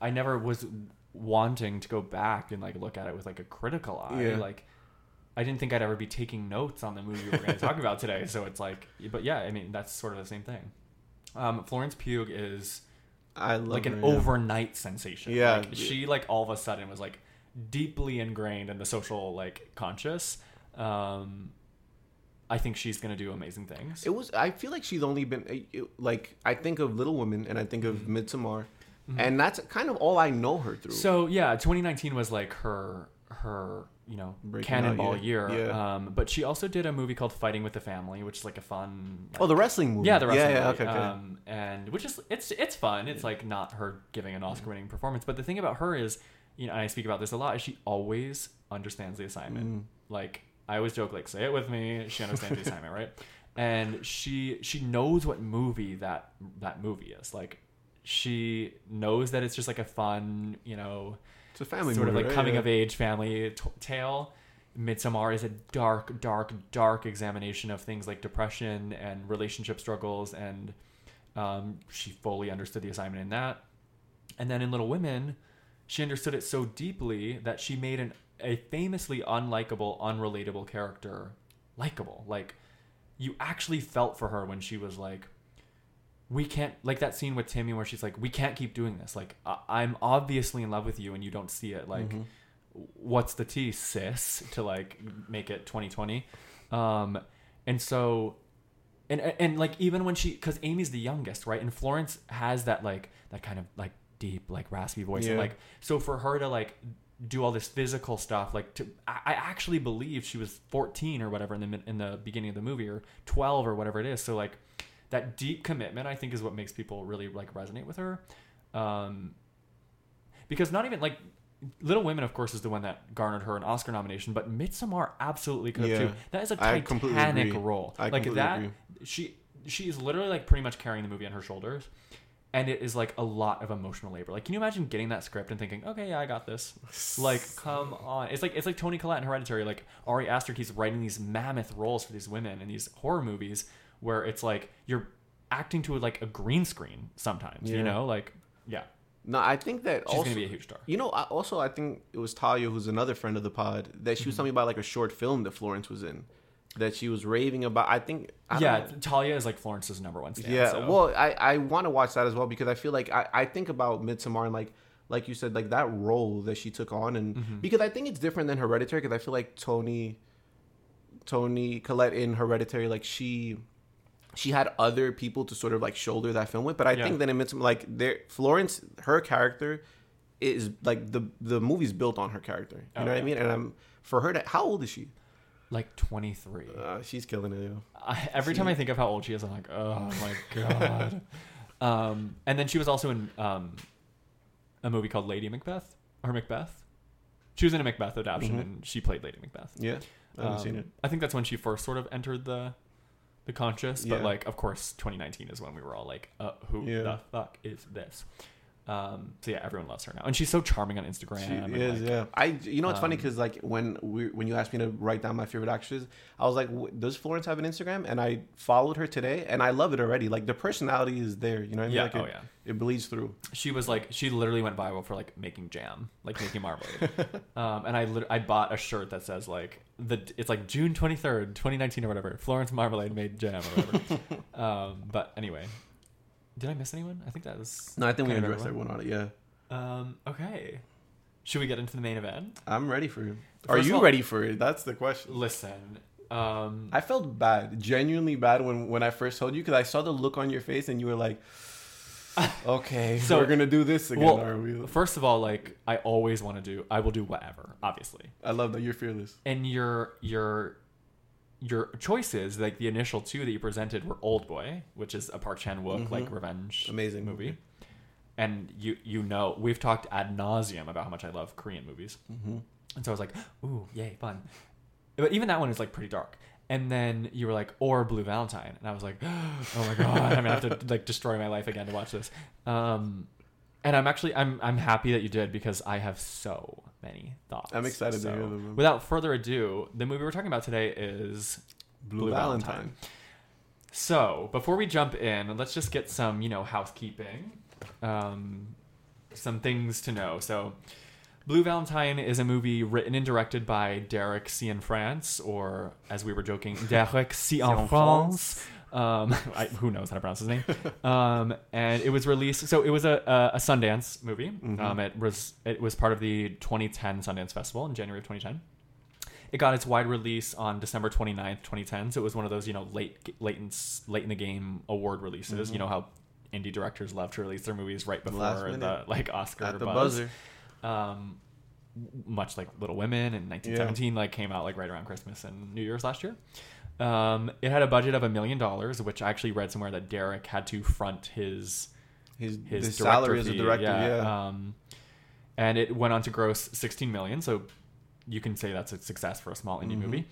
I never was wanting to go back and like look at it with like a critical eye. Yeah. Like, I didn't think I'd ever be taking notes on the movie we're gonna talk about today. So it's like, but yeah, I mean, that's sort of the same thing. Um, Florence Pugh is I love like an yeah. overnight sensation. Yeah. like, she like all of a sudden was like deeply ingrained in the social like conscious. Um, I think she's gonna do amazing things. It was. I feel like she's only been like I think of Little Women and I think of Midsommar, and that's kind of all I know her through. Mm-hmm. So yeah, 2019 was like her her you know Breaking out cannonball year. Yeah. Um, but she also did a movie called Fighting with the Family, which is like a fun. Like, oh, the wrestling movie. yeah, the wrestling Yeah, yeah. Okay, okay. Um, and which is it's it's fun. It's like not her giving an Oscar-winning performance, but the thing about her is, you know, and I speak about this a lot. Is she always understands the assignment. Mm. Like I always joke, like say it with me. She understands the assignment, right? And she she knows what movie that that movie is. Like she knows that it's just like a fun, you know, it's a family sort movie, of like right? coming Yeah. of age family t- tale. Midsommar is a dark, dark, dark examination of things like depression and relationship struggles, and um, she fully understood the assignment in that. And then in Little Women, she understood it so deeply that she made an a famously unlikable, unrelatable character likable. Like you actually felt for her when she was like, we can't like that scene with Timmy where she's like, we can't keep doing this. Like I- I'm obviously in love with you and you don't see it. Like, Mhm. what's the tea, sis? To like make it 2020. Um, and so, and and, like even when she, because Amy's the youngest, right? And Florence has that like that kind of like deep like raspy voice, and like so for her to like do all this physical stuff like to I, I actually believe she was 14 or whatever in the in the beginning of the movie or 12 or whatever it is so like that deep commitment i think is what makes people really like resonate with her. Um because not even like little women of course is the one that garnered her an oscar nomination but midsommar absolutely could have Yeah. too that is a I titanic role. I like completely that agree. she she is literally like pretty much carrying the movie on her shoulders and it is like a lot of emotional labor. Like can you imagine getting that script and thinking okay yeah i got this. Like come on. It's like it's like toni collette in hereditary like ari aster he's writing these mammoth roles for these women in these horror movies where it's like you're acting to like a green screen sometimes you know like yeah No, I think that she's also gonna be a huge star You know, I, also I think it was Talia, who's another friend of the pod, that she was Mm-hmm. telling me about like a short film that Florence was in, that she was raving about. I think. I yeah know. talia is like florence's number one stand yeah. so. Well, I I want to watch that as well because I feel like I I think about Midsommar and like like you said like that role that she took on and Mm-hmm. because I think it's different than Hereditary because I feel like Tony Toni Collette in Hereditary like she she had other people to sort of like shoulder that film with but I Yeah. think that in Midsommar like there Florence her character is like the the movie's built on her character you Oh, know what I mean and I'm for her to how old is she like 23 uh, she's killing it. I, every time I think of how old she is, I'm like, oh my god. um, and then she was also in um, a movie called Lady Macbeth or Macbeth. She was in a Macbeth adaptation, Mhm. and she played Lady Macbeth. yeah I haven't Um, seen it I think that's when she first sort of entered the the conscious. But Yeah. like, of course, 2019 is when we were all like, uh, who Yeah. the fuck is this? Um, so yeah, everyone loves her now, and she's so charming on Instagram. She and, is, like, yeah. I, you know, it's funny um, because like when we when you asked me to write down my favorite actresses, I was like, does Florence have an Instagram? And I followed her today, and I love it already. Like the personality is there. You know what I mean? Yeah, Like, oh it, yeah. it bleeds through. She was like, she literally went viral for like making jam, like making marmalade. um, and I lit- I bought a shirt that says like the it's like June twenty third, twenty nineteen or whatever. Florence Marmalade made jam or whatever. um, but anyway, did I miss anyone? I think that was. No, I think we addressed everyone on it. Yeah, Um, okay. Should we get into the main event? I'm ready for it. First Are of you all- ready for it? That's the question. Listen. Um, I felt bad, genuinely bad when when I first told you because I saw the look on your face and you were like, "Okay, So- we're gonna do this again." well, are we? first of all, like I always want to do, I will do whatever, obviously. I love that you're fearless. and your your your choices, like the initial two that you presented, were Oldboy, which is a Park Chan Wook like Mhm. revenge Amazing movie, and you you know we've talked ad nauseum about how much I love Korean movies, hmm and so I was like, ooh, yay, fun. But even that one is like pretty dark. And then you were like, or Blue Valentine, and I was like, oh my god, I'm gonna have to like destroy my life again to watch this. Um, and I'm actually I'm I'm happy that you did because I have so many thoughts. I'm excited to hear them. Without further ado, the movie we're talking about today is Blue, Blue Valentine. Valentine. So, before we jump in, let's just get some, you know, housekeeping. Um, some things to know. So, Blue Valentine is a movie written and directed by Derek Cianfrance, or as we were joking, Derek C. en France. Um, I, who knows how to pronounce his name? Um, and it was released. So it was a, a, a Sundance movie. Mhm. Um, it was it was part of the 2010 Sundance Festival in January of 2010. It got its wide release on December 29th, 2010. So it was one of those, you know, late late in, late in the game award releases. Mhm. You know how indie directors love to release their movies right before the like Oscar At the buzz. buzzer. Um, much like Little Women in 1917, like came out like right around Christmas and New Year's last year. Um, it had a budget of a million dollars, which I actually read somewhere that Derek had to front his His, his his salary as a director, yeah. Um, and it went on to gross 16 million, so you can say that's a success for a small indie Mhm. movie.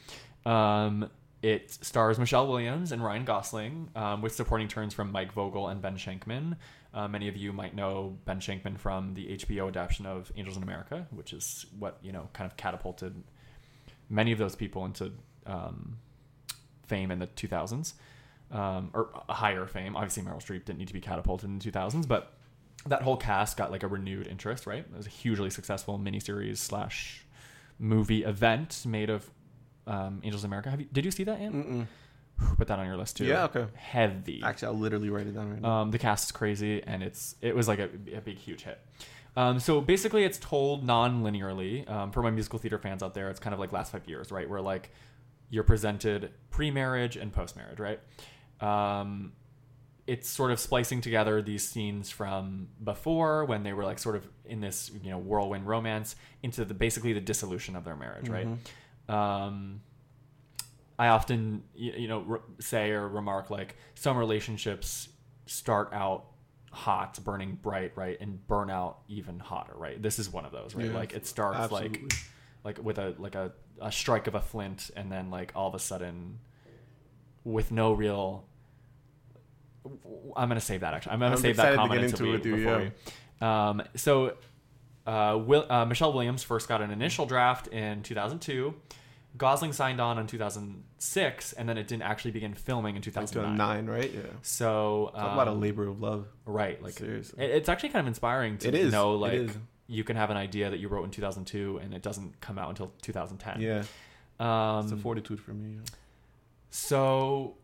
Um, it stars Michelle Williams and Ryan Gosling, um, with supporting turns from Mike Vogel and Ben Shenkman. Uh, many of you might know Ben Shenkman from the HBO adaptation of Angels in America, which is what you know kind of catapulted many of those people into um, fame in the 2000s um, or higher fame. Obviously, Meryl Streep didn't need to be catapulted in the 2000s, but that whole cast got like a renewed interest. Right, it was a hugely successful miniseries slash movie event made of um, Angels in America. Have you? Did you see that? Ann? Mm-mm. Put that on your list too. Yeah, okay. Heavy. Actually, I'll literally write it down right now. Um, the cast is crazy, and it's it was like a, a big, huge hit. Um, so basically, it's told non-linearly. Um, for my musical theater fans out there, it's kind of like last five years, right? Where like you're presented pre-marriage and post-marriage, right? Um, it's sort of splicing together these scenes from before when they were like sort of in this you know whirlwind romance into the basically the dissolution of their marriage, Mhm. right? Um, I often you know re- say or remark like some relationships start out hot, burning bright, right, and burn out even hotter, right? This is one of those, right? Yeah, like it starts Absolutely. like like with a like a, a strike of a flint, and then like all of a sudden, with no real. I'm gonna save that actually. I'm gonna I'm save that comment until we, you, before yeah. we- Um, so, uh, Will, uh, Michelle Williams first got an initial draft in 2002. Gosling signed on in 2006, and then it didn't actually begin filming in Like 2009. 2009, right? Yeah. So, Talk about a um, labor of love. right? Like, Seriously. it- it's actually kind of inspiring to It is. know, like, is. You can have an idea that you wrote in 2002 and it doesn't come out until 2010. Yeah. Um, It's a fortitude for me. yeah. so,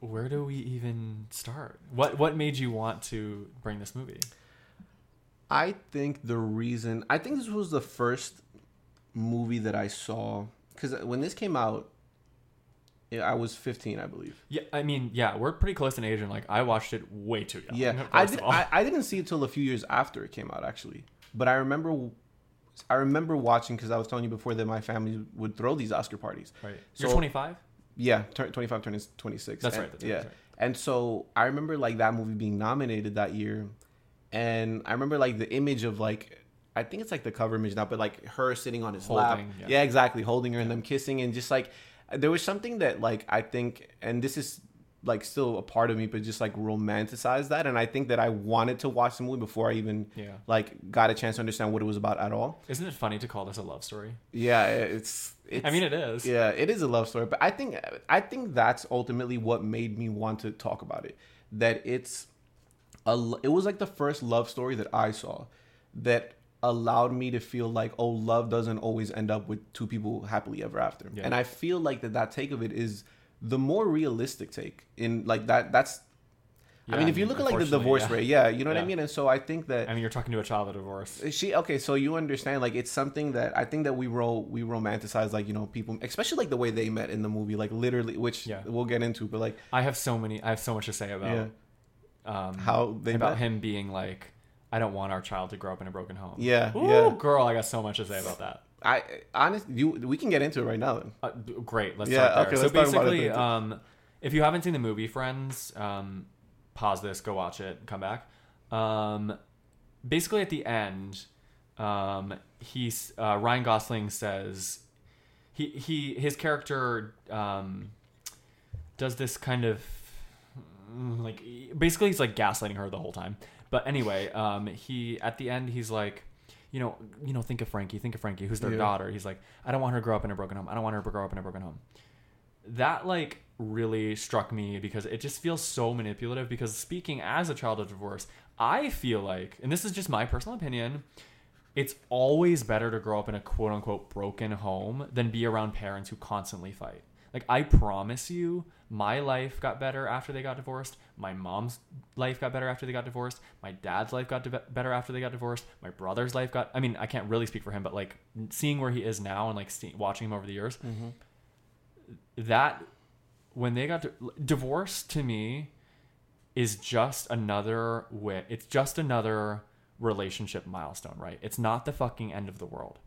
where do we even start? What What made you want to bring this movie? I think the reason I think this was the first movie that I saw because when this came out, I was 15, I believe. Yeah, I mean, yeah, we're pretty close in age, and like I watched it way too young. Yeah, I did. I, I didn't see it till a few years after it came out, actually. But I remember, I remember watching because I was telling you before that my family would throw these Oscar parties. right. You're So- 25. Yeah, tur- 25, turning 26. That's And- right. That's yeah. right. And so I remember like that movie being nominated that year. And I remember like the image of like I think it's like the cover image now, but like her sitting on his lap. Yeah. yeah. exactly. Holding her and them kissing and just like there was something that like I think and this is like still a part of me, but just like romanticize that. And I think that I wanted to watch the movie before I even Yeah. like got a chance to understand what it was about at all. Isn't it funny to call this a love story? Yeah, it's. it's I mean, it is. yeah, it is a love story, but I think I think that's ultimately what made me want to talk about it. That it's a it was like the first love story that I saw that allowed me to feel like oh love doesn't always end up with two people happily ever after. Yeah. And I feel like that that take of it is the more realistic take in like that that's I mean if you look at like the divorce yeah. rate, yeah, you know what Yeah. I mean? And so I think that I mean, you're talking to a child of divorce. she okay so you understand like it's something that i think that we ro we romanticize like you know people especially like the way they met in the movie like literally which Yeah. we'll get into but like I have so many. I have so much to say about yeah um, how they about met him being like, I don't want our child to grow up in a broken home. yeah Ooh, yeah girl, I got so much to say about that. I honestly you we can get into it right now then Uh, great. Let's Yeah, start there. okay, so let's talk about it basically, um, if you haven't seen the movie Friends, um, pause this, go watch it, come back. Um, basically, at the end, um, he's uh, Ryan Gosling says he he his character um, does this kind of like basically he's like gaslighting her the whole time. But anyway, um, he at the end he's like, you know, you know, think of Frankie, think of Frankie, who's their Yeah. daughter. He's like, I don't want her to grow up in a broken home. I don't want her to grow up in a broken home. That like really struck me because it just feels so manipulative. Because speaking as a child of divorce, I feel like, and this is just my personal opinion, it's always better to grow up in a quote unquote broken home than be around parents who constantly fight. Like I promise you, my life got better after they got divorced. My mom's life got better after they got divorced. My dad's life got de- better after they got divorced. My brother's life got. I mean, I can't really speak for him, but like seeing where he is now and like see, watching him over the years, mm-hmm. that when they got di- divorced to me is just another way. It's just another relationship milestone, right? It's not the fucking end of the world.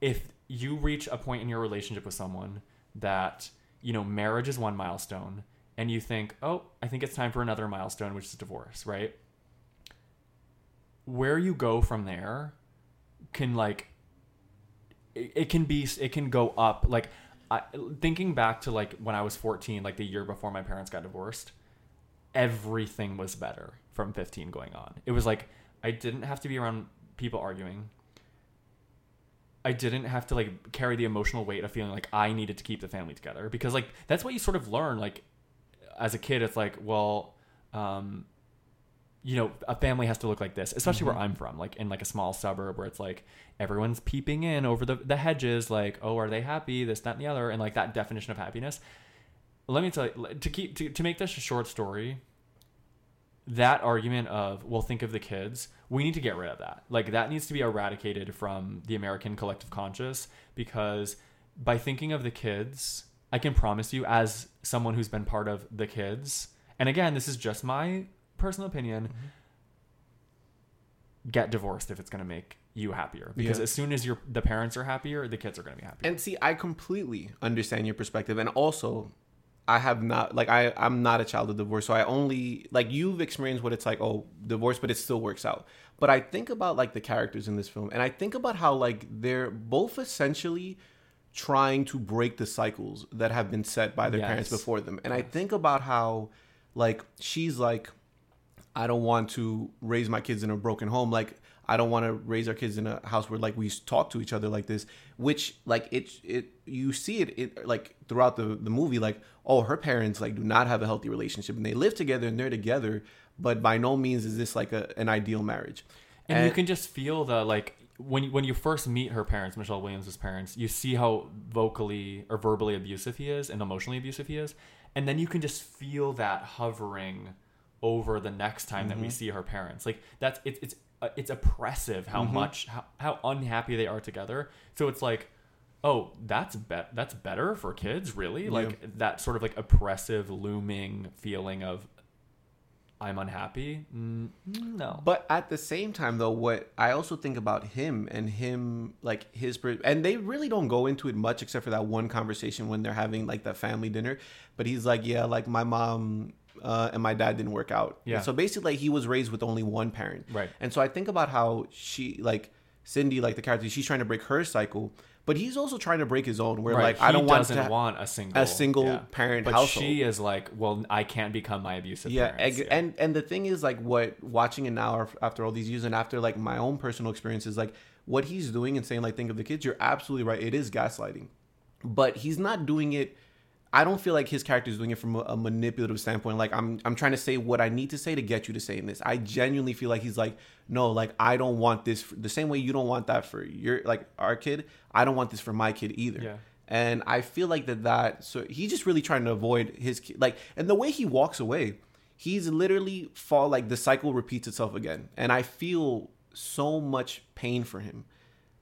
If you reach a point in your relationship with someone that, you know, marriage is one milestone and you think, "Oh, I think it's time for another milestone, which is divorce," right? Where you go from there can like it, it can be it can go up. Like I, thinking back to like when I was 14 like the year before my parents got divorced everything was better from 15 going on. It was like I didn't have to be around people arguing I didn't have to like carry the emotional weight of feeling like I needed to keep the family together because like that's what you sort of learn like as a kid it's like well um you know a family has to look like this especially where i'm from like in like a small suburb where it's like everyone's peeping in over the, the hedges like oh are they happy? This that and the other and like that definition of happiness. Let me tell you to keep to, to make this a short story that argument of well think of the kids we need to get rid of that. Like that needs to be eradicated from the american collective conscious because by thinking of the kids i can promise you as someone who's been part of the kids and again this is just my personal opinion mm-hmm. get divorced if it's going to make you happier. Because Yeah. as soon as your the parents are happier the kids are going to be happier. And see i completely understand your perspective and also i have not like i i'm not a child of divorce so i only like you've experienced what it's like oh divorce but it still works out but i think about like the characters in this film and i think about how like they're both essentially trying to break the cycles that have been set by their parents before them and i think about how like she's like I don't want to raise my kids in a broken home. Like I don't want to raise our kids in a house where like we talk to each other like this. Which like it it you see it it like throughout the the movie like oh her parents like do not have a healthy relationship and they live together and they're together, but by no means is this like a, an ideal marriage. and, you can just feel the like when you, when you first meet her parents, Michelle Williams' parents, you see how vocally or verbally abusive he is and emotionally abusive he is, and then you can just feel that hovering over the next time that we mm-hmm. see her parents. Like that's it's it's uh, it's oppressive how much how, how unhappy they are together. So it's like. Oh, that's be- that's better for kids, really? Like that sort of like oppressive looming feeling of I'm unhappy? Mm, no. But at the same time, though, what I also think about him and him, like his, and they really don't go into it much except for that one conversation when they're having like that family dinner. But he's like, yeah, like my mom uh, and my dad didn't work out. Yeah. And so basically, like, he was raised with only one parent. Right. And so I think about how she, like Cindy, like the character, she's trying to break her cycle, but he's also trying to break his own. Where Right. like he I don't want to want a single a single yeah. parent But household. she is like, well, I can't become my abusive yeah, parents. eg- and and the thing is like what watching it now after all these years and after like my own personal experiences like what he's doing and saying like think of the kids you're absolutely right it is gaslighting but he's not doing it i don't feel like his character is doing it from a, a manipulative standpoint like i'm i'm trying to say what i need to say to get you to saying this i genuinely feel like he's like no like i don't want this for, the same way you don't want that for your like our kid i don't want this for my kid either Yeah. and I feel like that that so he's just really trying to avoid his ki- like and the way he walks away, he's literally fall like the cycle repeats itself again. And I feel so much pain for him.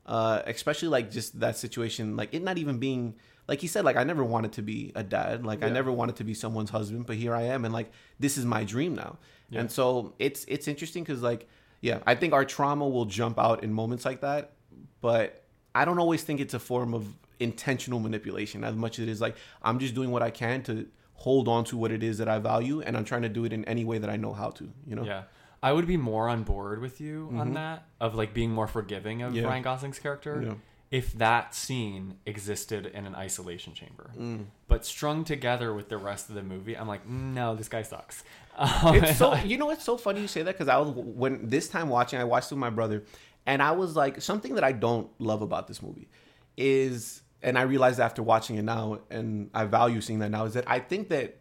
Uh especially like just that situation like it not even being like he said like I never wanted to be a dad. Like I never wanted to be someone's husband, but here I am and like this is my dream now. Yeah. And so it's it's interesting cuz like yeah, I think our trauma will jump out in moments like that, but I don't always think it's a form of intentional manipulation as much as it is like I'm just doing what I can to hold on to what it is that I value and I'm trying to do it in any way that I know how to, you know? Yeah. I would be more on board with you on Mhm. that of like being more forgiving of Yeah. Ryan Gosling's character Yeah. If that scene existed in an isolation chamber. Mm. But strung together with the rest of the movie, I'm like, "Mm, no, this guy sucks. Um, It's so you know it's so funny you say that because I was when this time watching I watched it with my brother and I was like something that I don't love about this movie is and I realized after watching it now and I value seeing that now is that I think that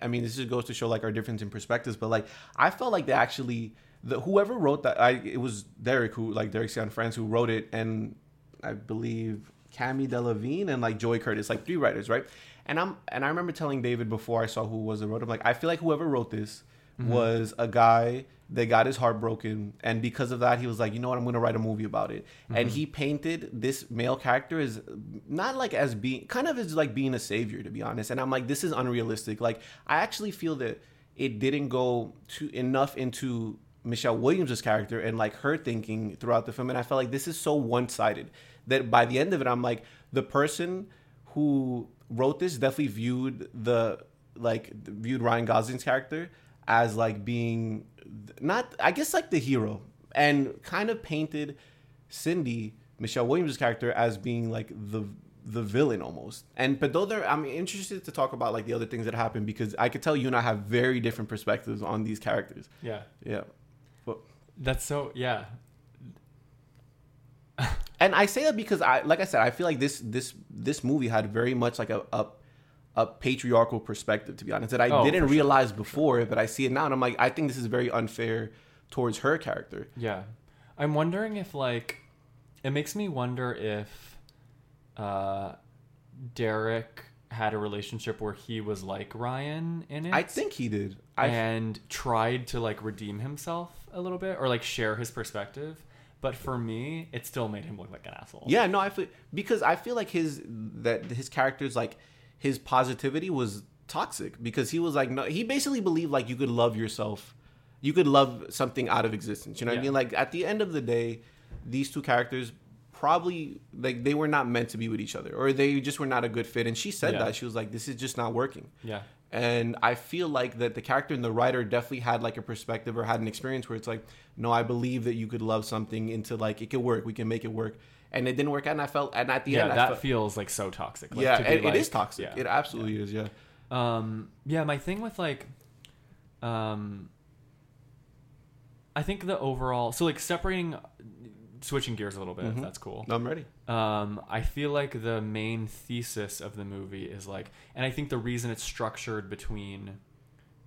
I mean this just goes to show like our difference in perspectives but like I felt like they actually the whoever wrote that I it was Derek who like Derek Cianfrance who wrote it and I believe Cami Delavigne and like Joey Curtis like three writers right? And I'm and I remember telling David before I saw who was the wrote I'm like I feel like whoever wrote this mm-hmm. was a guy that got his heart broken and because of that he was like you know what? I'm going to write a movie about it. And mm-hmm. he painted this male character as not like as being kind of as like being a savior to be honest. And i'm like this is unrealistic. Like i actually feel that it didn't go to enough into michelle williams' character and like her thinking throughout the film and i felt like this is so one-sided that by the end of it i'm like the person who wrote this definitely viewed the like viewed ryan gosling's character as like being not I guess like the hero and kind of painted Cindy Michelle Williams' character as being like the the villain almost. And but though there I'm interested to talk about like the other things that happen because I could tell you and I have very different perspectives on these characters. yeah. Yeah. But That's so, yeah. And I say that because I like I said I feel like this this this movie had very much like a a, a patriarchal perspective to be honest that I Oh, didn't for sure, realize before but I see it now and I'm like I think this is very unfair towards her character. Yeah. I'm wondering if like it makes me wonder if uh Derek had a relationship where he was like Ryan in it. I think he did. I and tried to like redeem himself a little bit or like share his perspective. But for me, it still made him look like an asshole. Yeah, no, I feel because I feel like his that his character's like his positivity was toxic because he was like no he basically believed like you could love yourself. You could love something out of existence. You know what I mean? Like at the end of the day, these two characters probably like they were not meant to be with each other or they just were not a good fit and she said Yeah. that she was like this is just not working Yeah. And i feel like that the character and the writer definitely had like a perspective or had an experience where it's like no i believe that you could love something into like it could work we can make it work and it didn't work out and i felt and at the Yeah, end I that felt, feels like so toxic. Like, yeah to be it, it is toxic yeah. it absolutely is yeah Um, yeah, my thing with like, um, I think the overall, so like separating, switching gears a little bit, if Mhm. that's cool. i'm ready Um, I feel like the main thesis of the movie is like, and I think the reason it's structured between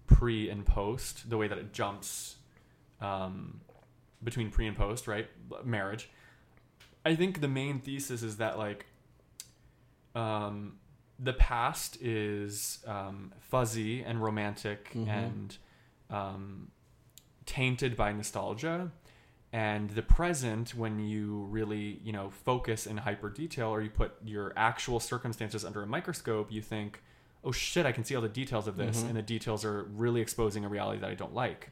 pre and post, the way that it jumps um, between pre and post, right? Marriage. I think the main thesis is that like um, the past is um, fuzzy and romantic Mhm. and um, tainted by nostalgia and the present when you really you know focus in hyper detail or you put your actual circumstances under a microscope you think oh shit i can see all the details of this Mhm. and the details are really exposing a reality that i don't like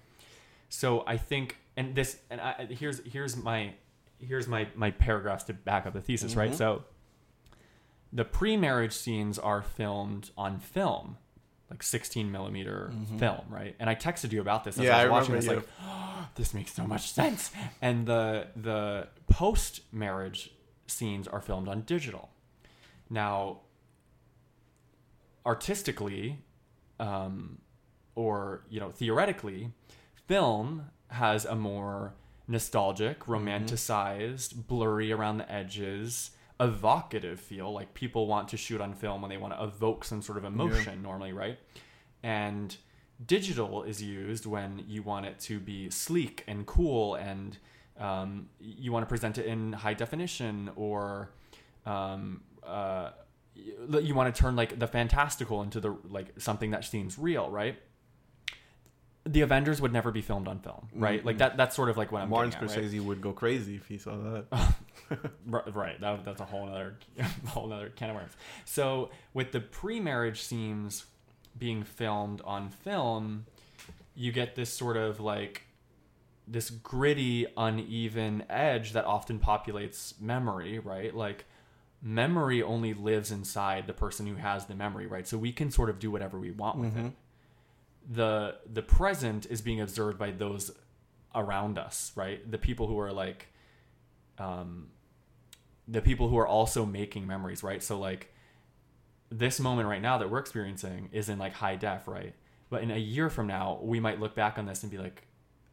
so i think and this and I, here's here's my here's my my paragraphs to back up the thesis right Mhm. so the pre-marriage scenes are filmed on film like 16 millimeter Mhm. film right and i texted you about this as Yeah, i was I watching this remember like this makes so much sense and the the post marriage scenes are filmed on digital. Now, artistically, um, or you know, theoretically, film has a more nostalgic, romanticized, blurry around the edges, evocative feel. Like people want to shoot on film when they want to evoke some sort of emotion, normally, right? And digital is used when you want it to be sleek and cool and um, you want to present it in high definition or um, uh, you, you want to turn like the fantastical into the like something that seems real right the avengers would never be filmed on film right like that that's sort of like what i'm Martin getting at, right? Scorsese would go crazy if he saw that. right. That, that's a whole other whole other can of worms. So with the pre-marriage scenes being filmed on film, you get this sort of like this gritty, uneven edge that often populates memory, right? Like memory only lives inside the person who has the memory, right? So we can sort of do whatever we want with it. Mm-hmm. The the present is being observed by those around us, right? The people who are like um the people who are also making memories, right? So like this moment right now that we're experiencing is in like high def, right? But in a year from now, we might look back on this and be like,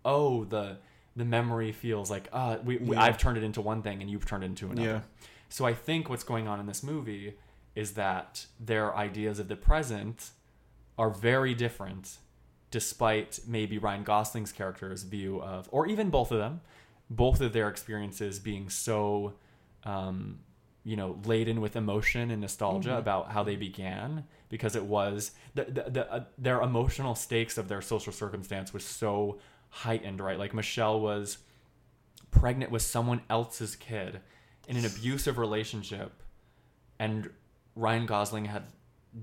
"Oh, the the memory feels like uh we, we Yeah. I've turned it into one thing and you've turned it into another." Yeah. So I think what's going on in this movie is that their ideas of the present are very different despite maybe Ryan Gosling's character's view of or even both of them, both of their experiences being so um, you know laden with emotion and nostalgia about how they began because it was the, the, the uh, their emotional stakes of their social circumstance was so heightened right? Like michelle was pregnant with someone else's kid in an abusive relationship and ryan gosling had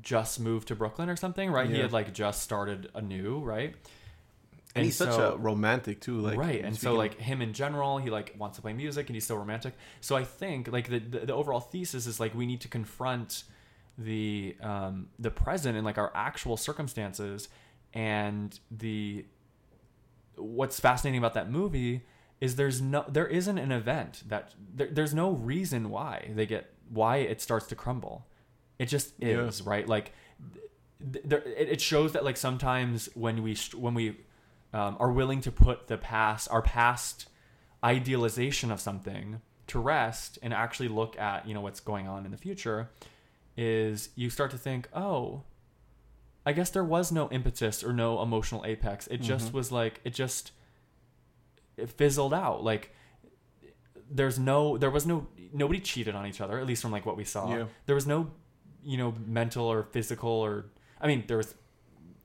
just moved to brooklyn or something right? He had like just started anew right? And, he's such a romantic too. Like right and so like him in general he like wants to play music and he's so romantic. So i think like the, the, the overall thesis is like we need to confront the um the present and like our actual circumstances and the what's fascinating about that movie is there's no there isn't an event that there, there's no reason why they get why it starts to crumble it just Yeah. is right? Like th- there, it it shows that like sometimes when we when we um, are willing to put the past our past idealization of something to rest and actually look at you know what's going on in the future is you start to think oh i guess there was no impetus or no emotional apex. It just was like it just it fizzled out. Like there's no there was no nobody cheated on each other at least from like what we saw. Yeah. there was no you know mental or physical or i mean there was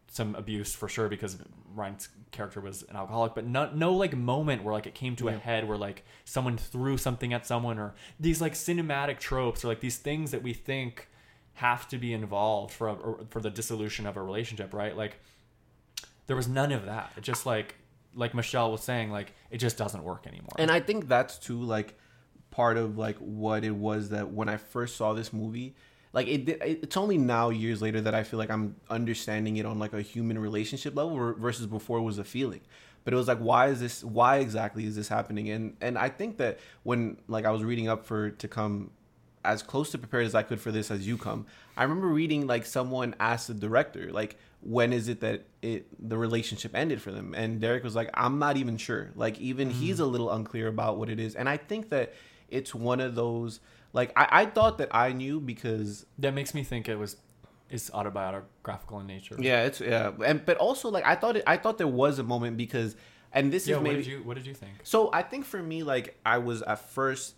some abuse for sure because Ryan's character was an alcoholic, but no, no like moment where like it came to a head where like someone threw something at someone or these like cinematic tropes or like these things that we think have to be involved for a, or for the dissolution of a relationship, right? Like there was none of that. It just like like Michelle was saying, like it just doesn't work anymore. and I think that's too like part of like what it was that when I first saw this movie, like it. It's only now years later that I feel like I'm understanding it on like a human relationship level versus before it was a feeling. But it was like, why is this? Why exactly is this happening? And and I think that when like I was reading up for to come as close to prepared as I could for this as you come. I remember reading like someone asked the director like when is it that it the relationship ended for them and Derek was like I'm not even sure. Like even he's mm. a little unclear about what it is. And I think that it's one of those like I, I thought that I knew because that makes me think it was is autobiographical in nature. yeah, it's yeah. And but also like I thought it I thought there was a moment because and this Yeah, is what maybe did you what did you think? So I think for me, like I was at first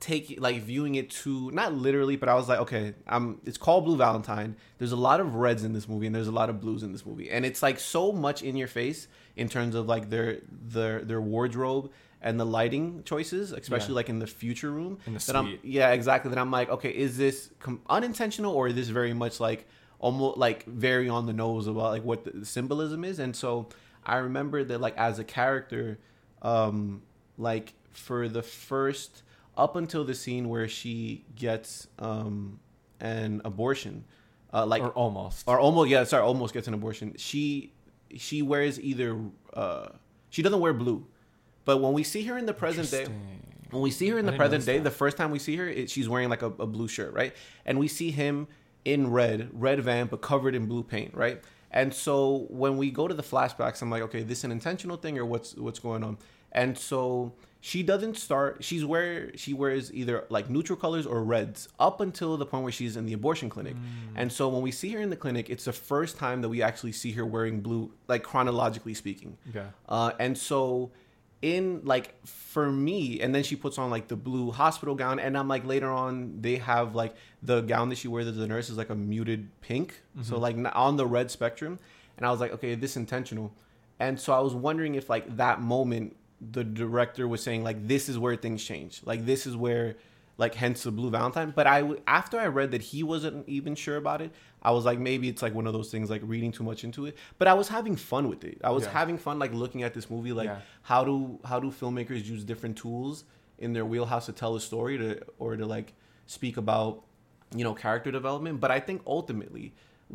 taking like viewing it to not literally, but I was like, okay, I'm. It's called Blue Valentine. There's a lot of reds in this movie, and there's a lot of blues in this movie, and it's like so much in your face in terms of like their their their wardrobe and the lighting choices, especially Yeah. like in the future room. In the that I'm, yeah, exactly. That I'm like, okay, is this com- unintentional or is this very much like almost like very on the nose about like what the symbolism is? And so I remember that like as a character, um, like for the first up until the scene where she gets um an abortion, uh, like or almost. or almost yeah sorry almost gets an abortion she she wears either uh she doesn't wear blue but when we see her in the present day when we see her in the present day, that. the first time we see her, it, she's wearing like a, a blue shirt, right? And we see him in red, red van, but covered in blue paint, right? And so when we go to the flashbacks, I'm like, okay, this an intentional thing or what's what's going on? And so she doesn't start. She's where she wears either like neutral colors or reds up until the point where she's in the abortion clinic. And so when we see her in the clinic, it's the first time that we actually see her wearing blue, like chronologically speaking. Okay. Uh, and so in like for me and then she puts on like the blue hospital gown and i'm like later on they have like the gown that she wears as a nurse is like a muted pink. So mm-hmm. like on the red spectrum. And i was like okay this intentional. And so i was wondering if like that moment the director was saying like this is where things change. Like this is where like hence the blue valentine. But i after i read that he wasn't even sure about it i was like maybe it's like one of those things like reading too much into it but i was having fun with it i was Yeah. having fun like looking at this movie like Yeah. how do how do filmmakers use different tools in their wheelhouse to tell a story to or to like speak about you know character development but i think ultimately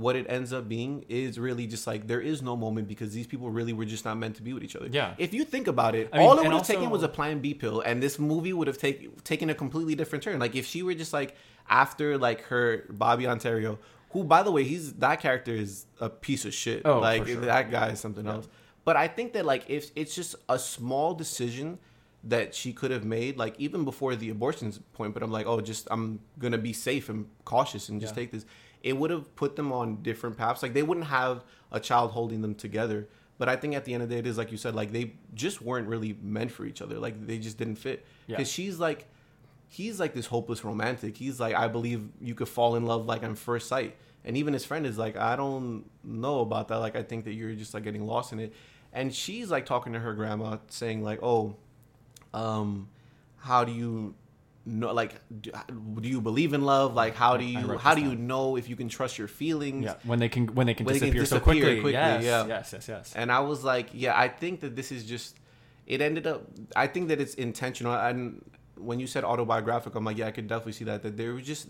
what it ends up being is really just like there is no moment because these people really were just not meant to be with each other Yeah. if you think about it I mean, all it would have taken was a plan b pill and this movie would have taken taken a completely different turn like if she were just like after like her bobby ontario who by the way he's that character is a piece of shit Oh, for like sure. that guy is something Yeah. else but I think that like if it's just a small decision that she could have made, like even before the abortions point, but I'm like, oh, just I'm gonna be safe and cautious and just Yeah. take this. It would have put them on different paths. Like they wouldn't have a child holding them together. But I think at the end of the day, it is like you said, like they just weren't really meant for each other. Like they just didn't fit. Yeah. Because she's like, he's like this hopeless romantic. He's like, I believe you could fall in love like on first sight. And even his friend is like, I don't know about that. Like I think that you're just like getting lost in it. And she's like talking to her grandma, saying like, oh, um, how do you know? Like, do, do you believe in love? Like, how do you how do you down. know if you can trust your feelings? Yeah. When they can when they can When they can disappear, so quickly. quickly, yes, yeah. yes, yes, yes. And I was like, yeah, I think that this is just. It ended up. I think that it's intentional. And when you said autobiographical, I'm like, yeah, I could definitely see that. That there was just,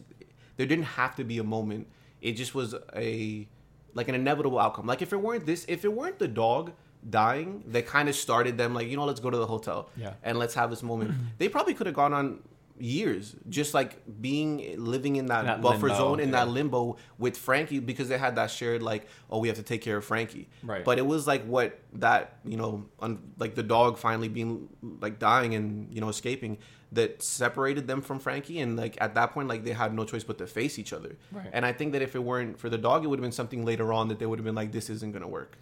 there didn't have to be a moment. It just was a, like an inevitable outcome. Like if it weren't this, if it weren't the dog dying that kind of started them, like you know, let's go to the hotel, Yeah. and let's have this moment. they probably could have gone on years just like being living in that, That buffer limbo, zone in that limbo with Frankie because they had that shared like oh we have to take care of Frankie Right. but it was like what that you know un, like the dog finally being like dying and you know escaping that separated them from Frankie and like at that point like they had no choice but to face each other Right. and I think that if it weren't for the dog it would have been something later on that they would have been like this isn't gonna work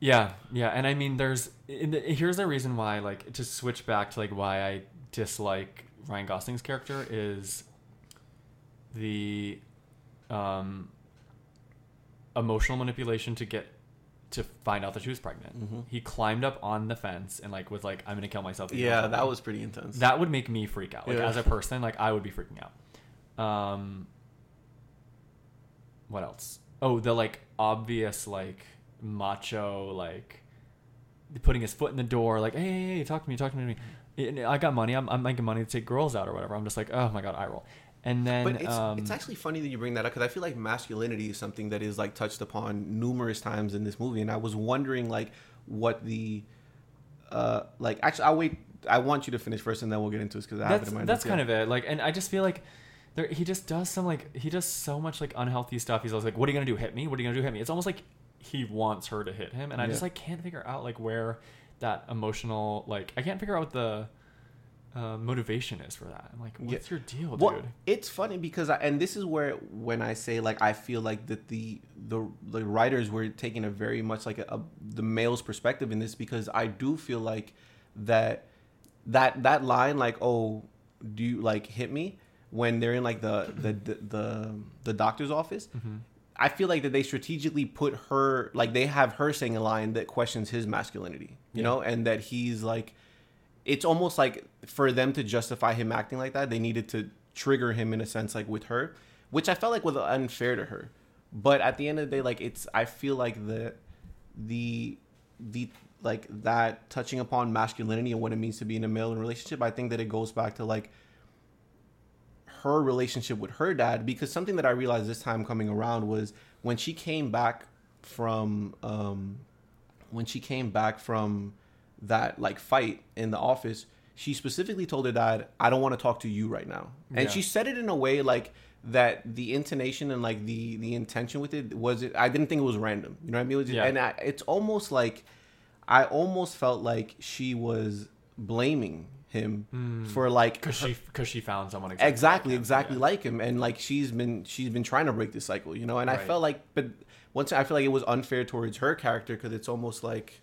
Yeah, yeah, and I mean, there's in the, here's the reason why, like, to switch back to like why I dislike Ryan Gosling's character is the um, emotional manipulation to get to find out that she was pregnant. Mm-hmm. He climbed up on the fence and like was like, "I'm gonna kill myself." yeah that me." was pretty intense that would make me freak out. Like Yeah. as a person, like I would be freaking out. Um, what else? Oh, the like obvious like macho like putting his foot in the door, like hey, hey, hey talk to me, talk to me. Mm-hmm. I got money. I'm, I'm making money to take girls out or whatever. I'm just like, oh my god, I roll. And then But it's, um, it's actually funny that you bring that up because I feel like masculinity is something that is like touched upon numerous times in this movie, and I was wondering like what the uh like actually I'll wait. I want you to finish first, and then we'll get into this because I have it that's in mind. that's kind of it. Like, and I just feel like there, he just does some like he does so much like unhealthy stuff. He's always like, "What are you gonna do? Hit me? What are you gonna do? Hit me?" It's almost like he wants her to hit him, and I just like can't figure out like where that emotional like I can't figure out what the uh, motivation is for that. I'm like, Yeah. what's your deal, Well, dude? it's funny because I, and this is where when I say like I feel like that the the the writers were taking a very much like a, a the male's perspective in this because I do feel like that that that line like oh do you like hit me when they're in like the the the the, the doctor's office Mm-hmm. I feel like that they strategically put her like they have her saying a line that questions his masculinity, you Yeah. know, and that he's like it's almost like for them to justify him acting like that, they needed to trigger him in a sense like with her, which I felt like was unfair to her. But at the end of the day, like it's I feel like the the the like that touching upon masculinity and what it means to be in a male relationship, I think that it goes back to like her relationship with her dad because something that I realized this time coming around was when she came back from um when she came back from that like fight in the office she specifically told her dad, "I don't want to talk to you right now," and Yeah. she said it in a way like that the intonation and like the the intention with it was it. I didn't think it was random. You know what I mean? It just- Yeah. And I, it's almost like I almost felt like she was blaming him hmm. for like because she because she found someone exactly like him. exactly Yeah. like him and like she's been she's been trying to break this cycle you know and i felt like but once i feel like it was unfair towards her character because it's almost like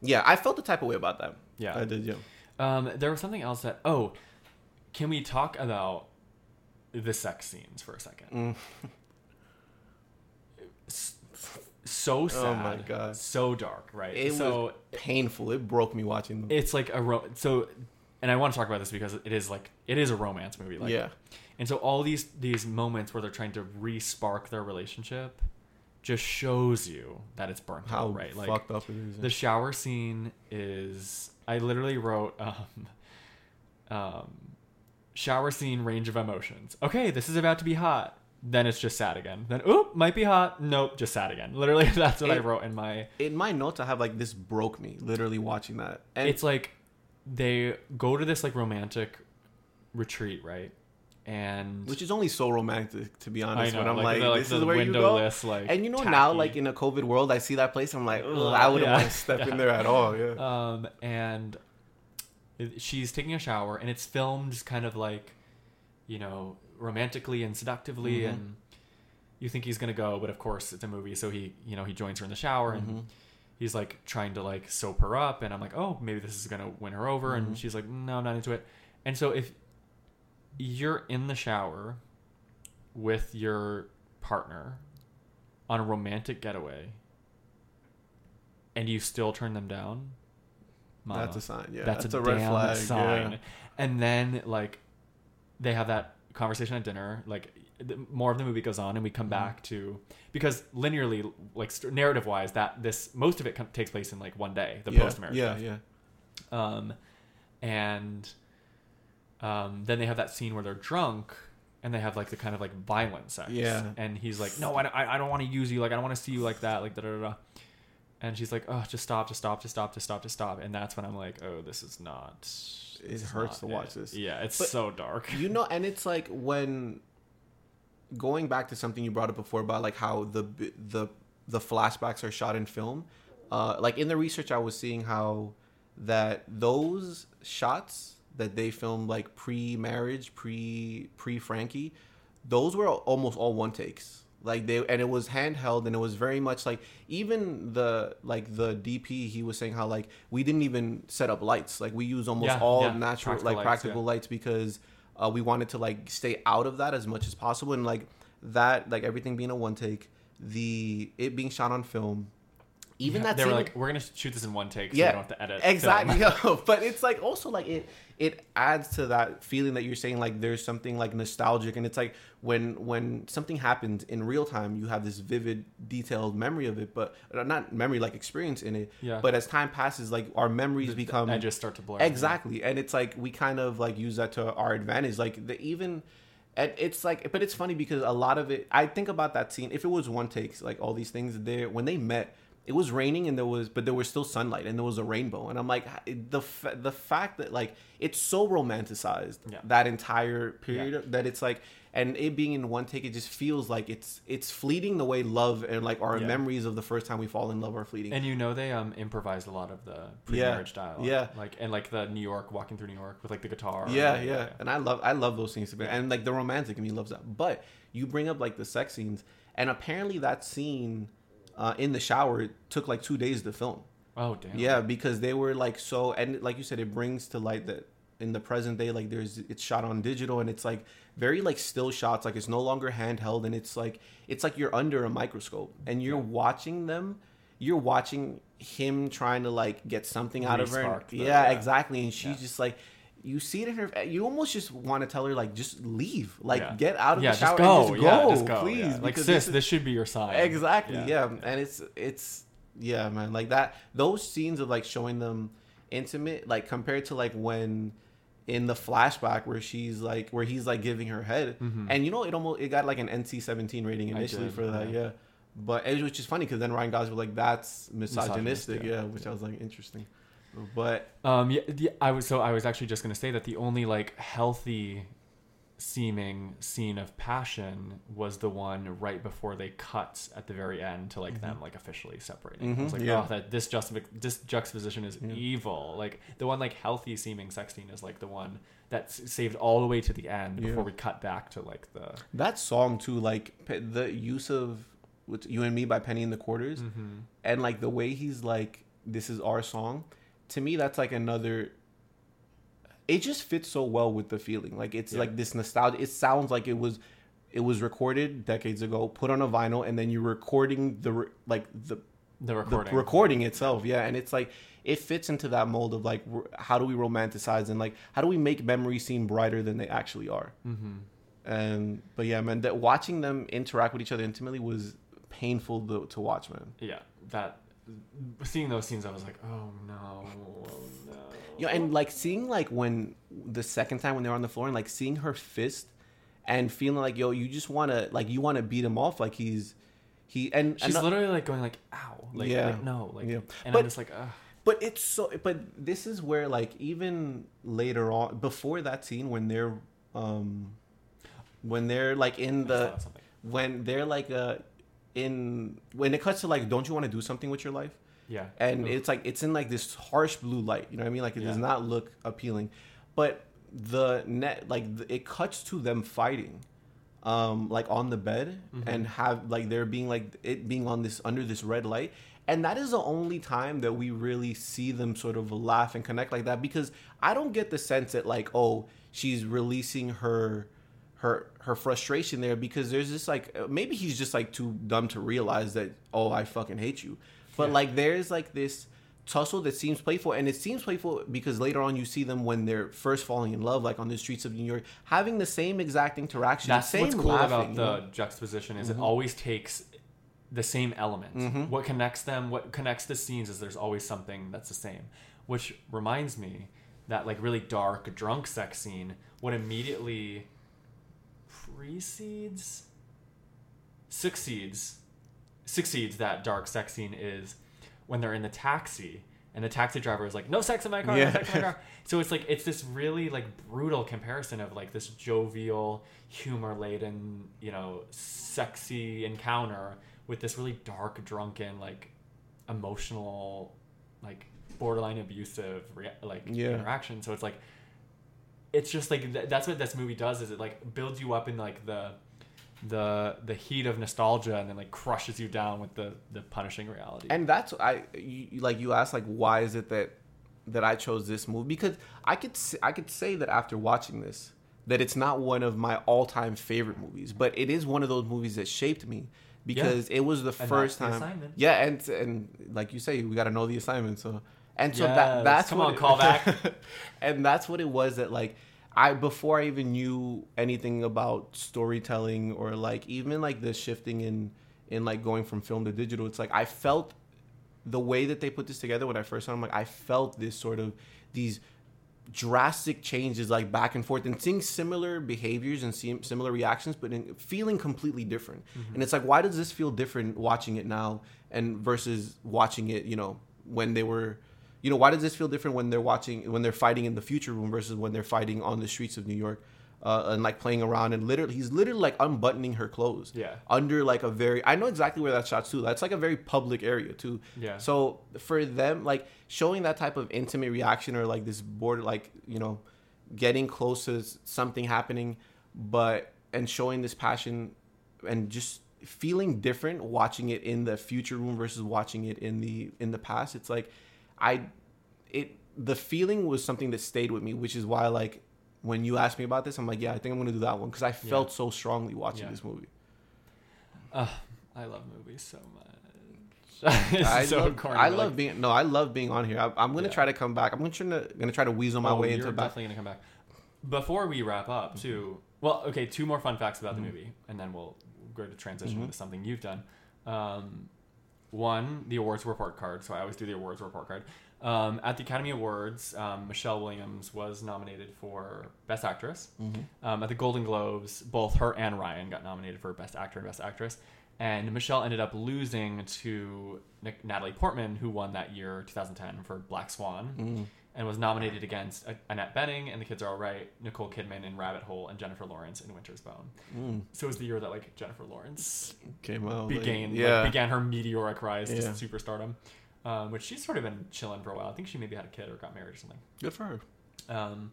yeah i felt the type of way about that Yeah. i did yeah Um, there was something else that. Oh, can we talk about the sex scenes for a second? Mm. So sad. Oh my God. So dark, right? it so was painful it broke me watching them it's like a ro- so, and I want to talk about this because it is like it is a romance movie. Like, yeah And so all these these moments where they're trying to re-spark their relationship just shows you that it's burnt how out, right? Like fucked up it is the shower scene is I literally wrote um, um, shower scene range of emotions. Okay, this is about to be hot. Then it's just sad again. Then oop, might be hot. Nope, just sad again. Literally, that's what I wrote in my. in my notes i have like this broke me literally watching that and it's like they go to this like romantic retreat, right? And which is only so romantic to be honest know, when i'm like, like, this is where you go. windowless, like, and you know now like in a covid world i see that place i'm like i wouldn't yeah. want to step in there at all yeah. Um, and she's taking a shower, and it's filmed kind of like, you know, romantically and seductively, Mhm. and you think he's gonna go, but of course it's a movie, so he, you know, he joins her in the shower, and he's like trying to like soap her up, and I'm like, oh, maybe this is gonna win her over, Mhm. and she's like, no, I'm not into it, and so if you're in the shower with your partner on a romantic getaway, and you still turn them down. mama. That's a sign. Yeah, That's, that's, a, a, red damn flag. sign. Yeah. And then like they have that conversation at dinner. Like the, more of the movie goes on, and we come Mhm. back to because linearly, like st- narrative wise, that this most of it com- takes place in like one day, the yeah, post marriage. Yeah, yeah. Um, and um, then they have that scene where they're drunk. And they have like the kind of like violent sex. Yeah. And he's like, "No, I don't, I don't want to use you. Like, I don't want to see you like that. Like, da da da." da." And she's like, "Oh, just stop, just stop, just stop, just stop, just stop." And that's when I'm like, "Oh, this is not." It hurts not to watch it." this. Yeah, it's But- so dark. You know, and it's like when going back to something you brought up before about like how the the the flashbacks are shot in film. Uh, like in the research, I was seeing how that those shots that they filmed like pre-marriage, pre pre Frankie, those were almost all one takes. Like they and it was handheld and it was very much like even the like the DP he was saying how like we didn't even set up lights. Like we use almost Yeah, all yeah. natural Practical like lights, practical yeah. lights because uh, we wanted to like stay out of that as much as possible and like that like everything being a one take, the it being shot on film, even Yeah, that they were like, "We're gonna shoot this in one take, so Yeah, you don't have to edit." exactly yeah. but it's like also like it it adds to that feeling that you're saying like there's something like nostalgic. And it's like when when something happens in real time you have this vivid detailed memory of it but uh, not memory like experience in it. Yeah. but as time passes like our memories The- become edges start to blur. exactly. And it's like we kind of like use that to our advantage. Like the even and it's like but it's funny because a lot of it i think about that scene. If it was one takes like all these things there when they met it was raining and there was but there was still sunlight and there was a rainbow and i'm like the the fact that like it's so romanticized Yeah. that entire period that it's like and it being in one take it just feels like it's it's fleeting the way love and like our Yeah. memories of the first time we fall in love are fleeting And you know they um improvised a lot of the pre-marriage dialogue. yeah. Like and like the New York walking through New York with like the guitar. yeah, yeah, And I love I love those scenes to be and like the romantic in me loves that. But you bring up like the sex scenes, and apparently that scene uh, in the shower it took like two days to film. Oh damn. Yeah, because they were like so, and like you said, it brings to light that in the present day, like there's it's shot on digital, and it's like very like still shots, like it's no longer handheld, and it's like it's like you're under a microscope, and you're watching them. You're watching him trying to like get something out of her. Re-spark the- yeah, yeah. exactly, and she's Yeah. just like. You see it in her. You almost just want to tell her like, just leave, like Yeah. get out of yeah, the shower just go. and just yeah, just go. please. yeah. Like because sis, this this, should be your sign. Exactly. Yeah. Yeah. And it's it's yeah, man. Like that those scenes of like showing them intimate, like compared to like when in the flashback where she's like where he's like giving her head. Mhm. And you know it almost it got like an NC seventeen rating initially did, for that, yeah. yeah. But it was just funny because then Ryan Gosling was like, "That's misogynistic," Misogynistic, yeah, yeah. which I was like, interesting. But Um, yeah, the, I was so I was actually just gonna say that the only like healthy seeming scene of passion was the one right before they cut at the very end to like them like officially separating. I was Mhm, like, yeah. oh, that this just this juxtaposition is evil. Like the one like healthy seeming sex scene is like the one that's saved all the way to the end Yeah. before we cut back to like the. that song too, like the use of what's "You and Me" by Penny and the Quarters, Mm-hmm. and like the way he's like, "This is our song." To me, that's like another. It just fits so well with the feeling. Like it's Yeah. like this nostalgia. It sounds like it was, it was recorded decades ago, put on a vinyl, and then you're recording the re- like the The the recording. recording itself yeah and it's like it fits into that mold of like how do we romanticize and like how do we make memories seem brighter than they actually are mm-hmm. and but yeah man that watching them interact with each other intimately was painful to, to watch man Yeah, that seeing those scenes, I was like, oh no, oh no. yeah and like seeing like when the second time when they're on the floor and like seeing her fist and feeling like yo you just want to like you want to beat him off like he's he and She's and- literally like going like, ow, like, Yeah. like no, like, Yeah. and But- I'm just like, ugh. But it's so. But this is where, like, even later on, before that scene, when they're, um, when they're like in the, when they're like, uh, in when it cuts to like, don't you want to do something with your life? Yeah, And it's like it's in like this harsh blue light. You know what I mean? Like it does not look appealing, but the net like the, it cuts to them fighting, um, like on the bed Mm-hmm. and have like they're being like it being on this under this red light. And that is the only time that we really see them sort of laugh and connect like that because I don't get the sense that like oh she's releasing her her her frustration there because there's this like uh, maybe he's just like too dumb to realize that oh I fucking hate you but Yeah. like there's like this tussle that seems playful and it seems playful because later on you see them when they're first falling in love like on the streets of New York having the same exact interaction That's same what's cool laughing, about the know? juxtaposition is Mhm. it always takes the same element. Mhm. What connects them, what connects the scenes is there's always something that's the same. Which reminds me that like really dark drunk sex scene, what immediately precedes succeeds succeeds that dark sex scene is when they're in the taxi and the taxi driver is like no sex in my car Yeah. no sex in my car so it's like it's this really like brutal comparison of like this jovial humor laden you know sexy encounter with this really dark drunken like emotional like borderline abusive rea- like Yeah. interaction so it's like it's just like th- that's what this movie does is it like builds you up in like the the the heat of nostalgia and then like crushes you down with the the punishing reality. And that's I you, like you asked like why is it that that I chose this movie? Because I could i could say that after watching this that it's not one of my all-time favorite movies but it is one of those movies that shaped me because it was the And first the time yeah and and like you say we got to know the assignment so and so Yes, that that's come what on, it- call back. and that's what it was that like I before I even knew anything about storytelling or like even like the shifting in in like going from film to digital it's like I felt the way that they put this together when I first saw them like I felt this sort of these drastic changes like back and forth and seeing similar behaviors and seeing similar reactions but in feeling completely different mm-hmm. and it's like why does this feel different watching it now and versus watching it you know when they were you know why does this feel different when they're watching when they're fighting in the future room versus when they're fighting on the streets of new york uh, and like playing around and literally he's literally like unbuttoning her clothes Yeah. under like a very i know exactly where that shot's too that's like a very public area too Yeah. so for them like showing that type of intimate reaction or like this border like you know getting close to something happening but and showing this passion and just feeling different watching it in the future room versus watching it in the in the past it's like i it the feeling was something that stayed with me which is why like when you asked me about this i'm like yeah i think i'm gonna do that one because i felt so strongly watching Yeah. this movie Ugh, i love movies so much I so love, corny, I love like, being no, I love being on here. I, I'm gonna Yeah. try to come back. I'm gonna try to gonna try to weasel my oh, way you're into back. definitely gonna come back before we wrap up too well okay two more fun facts about the movie and then we'll go to transition Mhm. into something you've done um, one the awards report card so i always do the awards report card um, at the academy awards um, michelle williams was nominated for best actress Mm-hmm. um, at the golden globes both her and ryan got nominated for best actor and best actress and Michelle ended up losing to Natalie Portman, who won that year, 2010, for Black Swan, Mm. And was nominated against Annette Bening and The Kids Are Alright, Nicole Kidman in Rabbit Hole, and Jennifer Lawrence in Winter's Bone. Mm. So it was the year that like Jennifer Lawrence Came out. like- began yeah. like, began her meteoric rise Yeah. to superstardom, um, which she's sort of been chilling for a while. I think she maybe had a kid or got married or something. Good for her. Um,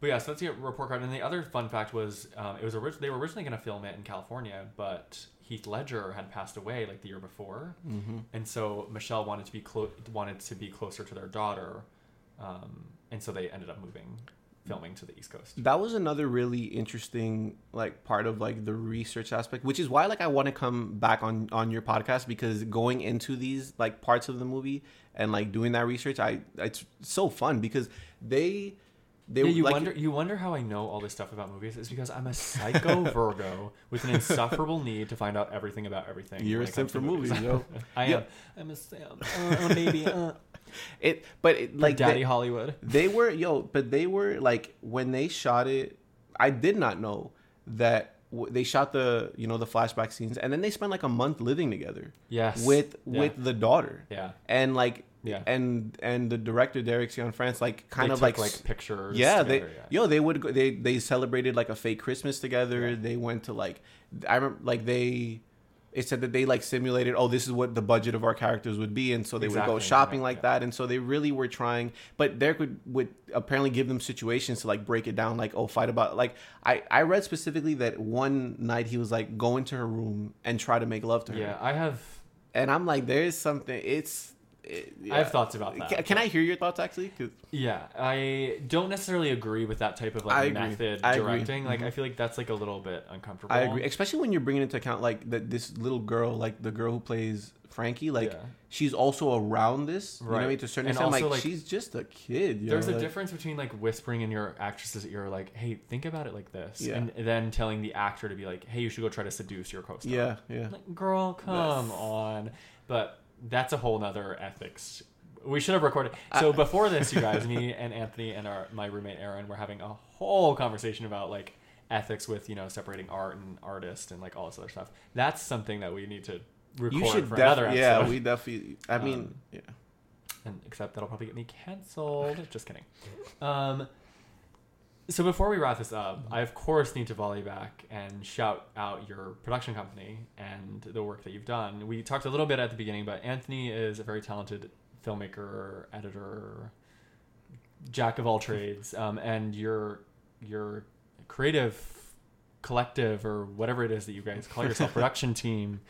but yeah, so that's the report card. And the other fun fact was um, it was orig- they were originally going to film it in California, but Heath Ledger had passed away like the year before, Mm-hmm. and so Michelle wanted to be clo- wanted to be closer to their daughter, um, and so they ended up moving filming to the East Coast. that was another really interesting like part of like the research aspect which is why like i want to come back on on your podcast because going into these like parts of the movie and like doing that research i it's so fun because they they yeah, you like, wonder you wonder how I know all this stuff about movies. is because I'm a psycho Virgo with an insufferable need to find out everything about everything. You're a simp for movies, yo. I Yeah. am. I'm a simp. Baby. Uh. It but it, Like Daddy they, Hollywood. they were yo but they were like when they shot it i did not know that w- they shot the you know the flashback scenes and then they spent like a month living together Yes. with Yeah. with the daughter Yeah. and like Yeah. and and the director Derek Cianfrance like kind They of like, like pictures. yeah they together, yo they would go, they they celebrated like a fake Christmas together Yeah. they went to like I remember like they it said that they like simulated oh this is what the budget of our characters would be and so they would go shopping yeah, like yeah. that and so they really were trying but Derek would would apparently give them situations to like break it down like oh fight about like I I read specifically that one night he was like go into her room and try to make love to her Yeah, I have. and I'm like there's something it's it, I have thoughts about that. Can, can I hear your thoughts actually? Yeah, I don't necessarily agree with that type of like method I agree. directing. Like, Mhm. I feel like that's like a little bit uncomfortable. I agree, especially when you're bringing into account like that this little girl, like the girl who plays Frankie, like Yeah. she's also around this. You know what I mean? To a certain And extent, like, also, like, she's just a kid. You There's know? a like- difference between like whispering in your actress's ear, like, "Hey, think about it like this," Yeah. and then telling the actor to be like, "Hey, you should go try to seduce your co-star." Yeah, yeah. Like, girl, come on. But that's a whole nother ethics. We should have recorded. So before this, you guys, me and Anthony and our my roommate Aaron were having a whole conversation about like ethics with you know separating art and artist and like all this other stuff. That's something that we need to record You should for another definitely. episode. Yeah, we definitely. I mean, Um, yeah. and except that'll probably get me canceled. Just kidding. Um, so before we wrap this up, I of course need to volley back and shout out your production company and the work that you've done. We talked a little bit at the beginning, but Anthony is a very talented filmmaker, editor, jack of all trades, um, and your your creative collective or whatever it is that you guys call yourself, production team.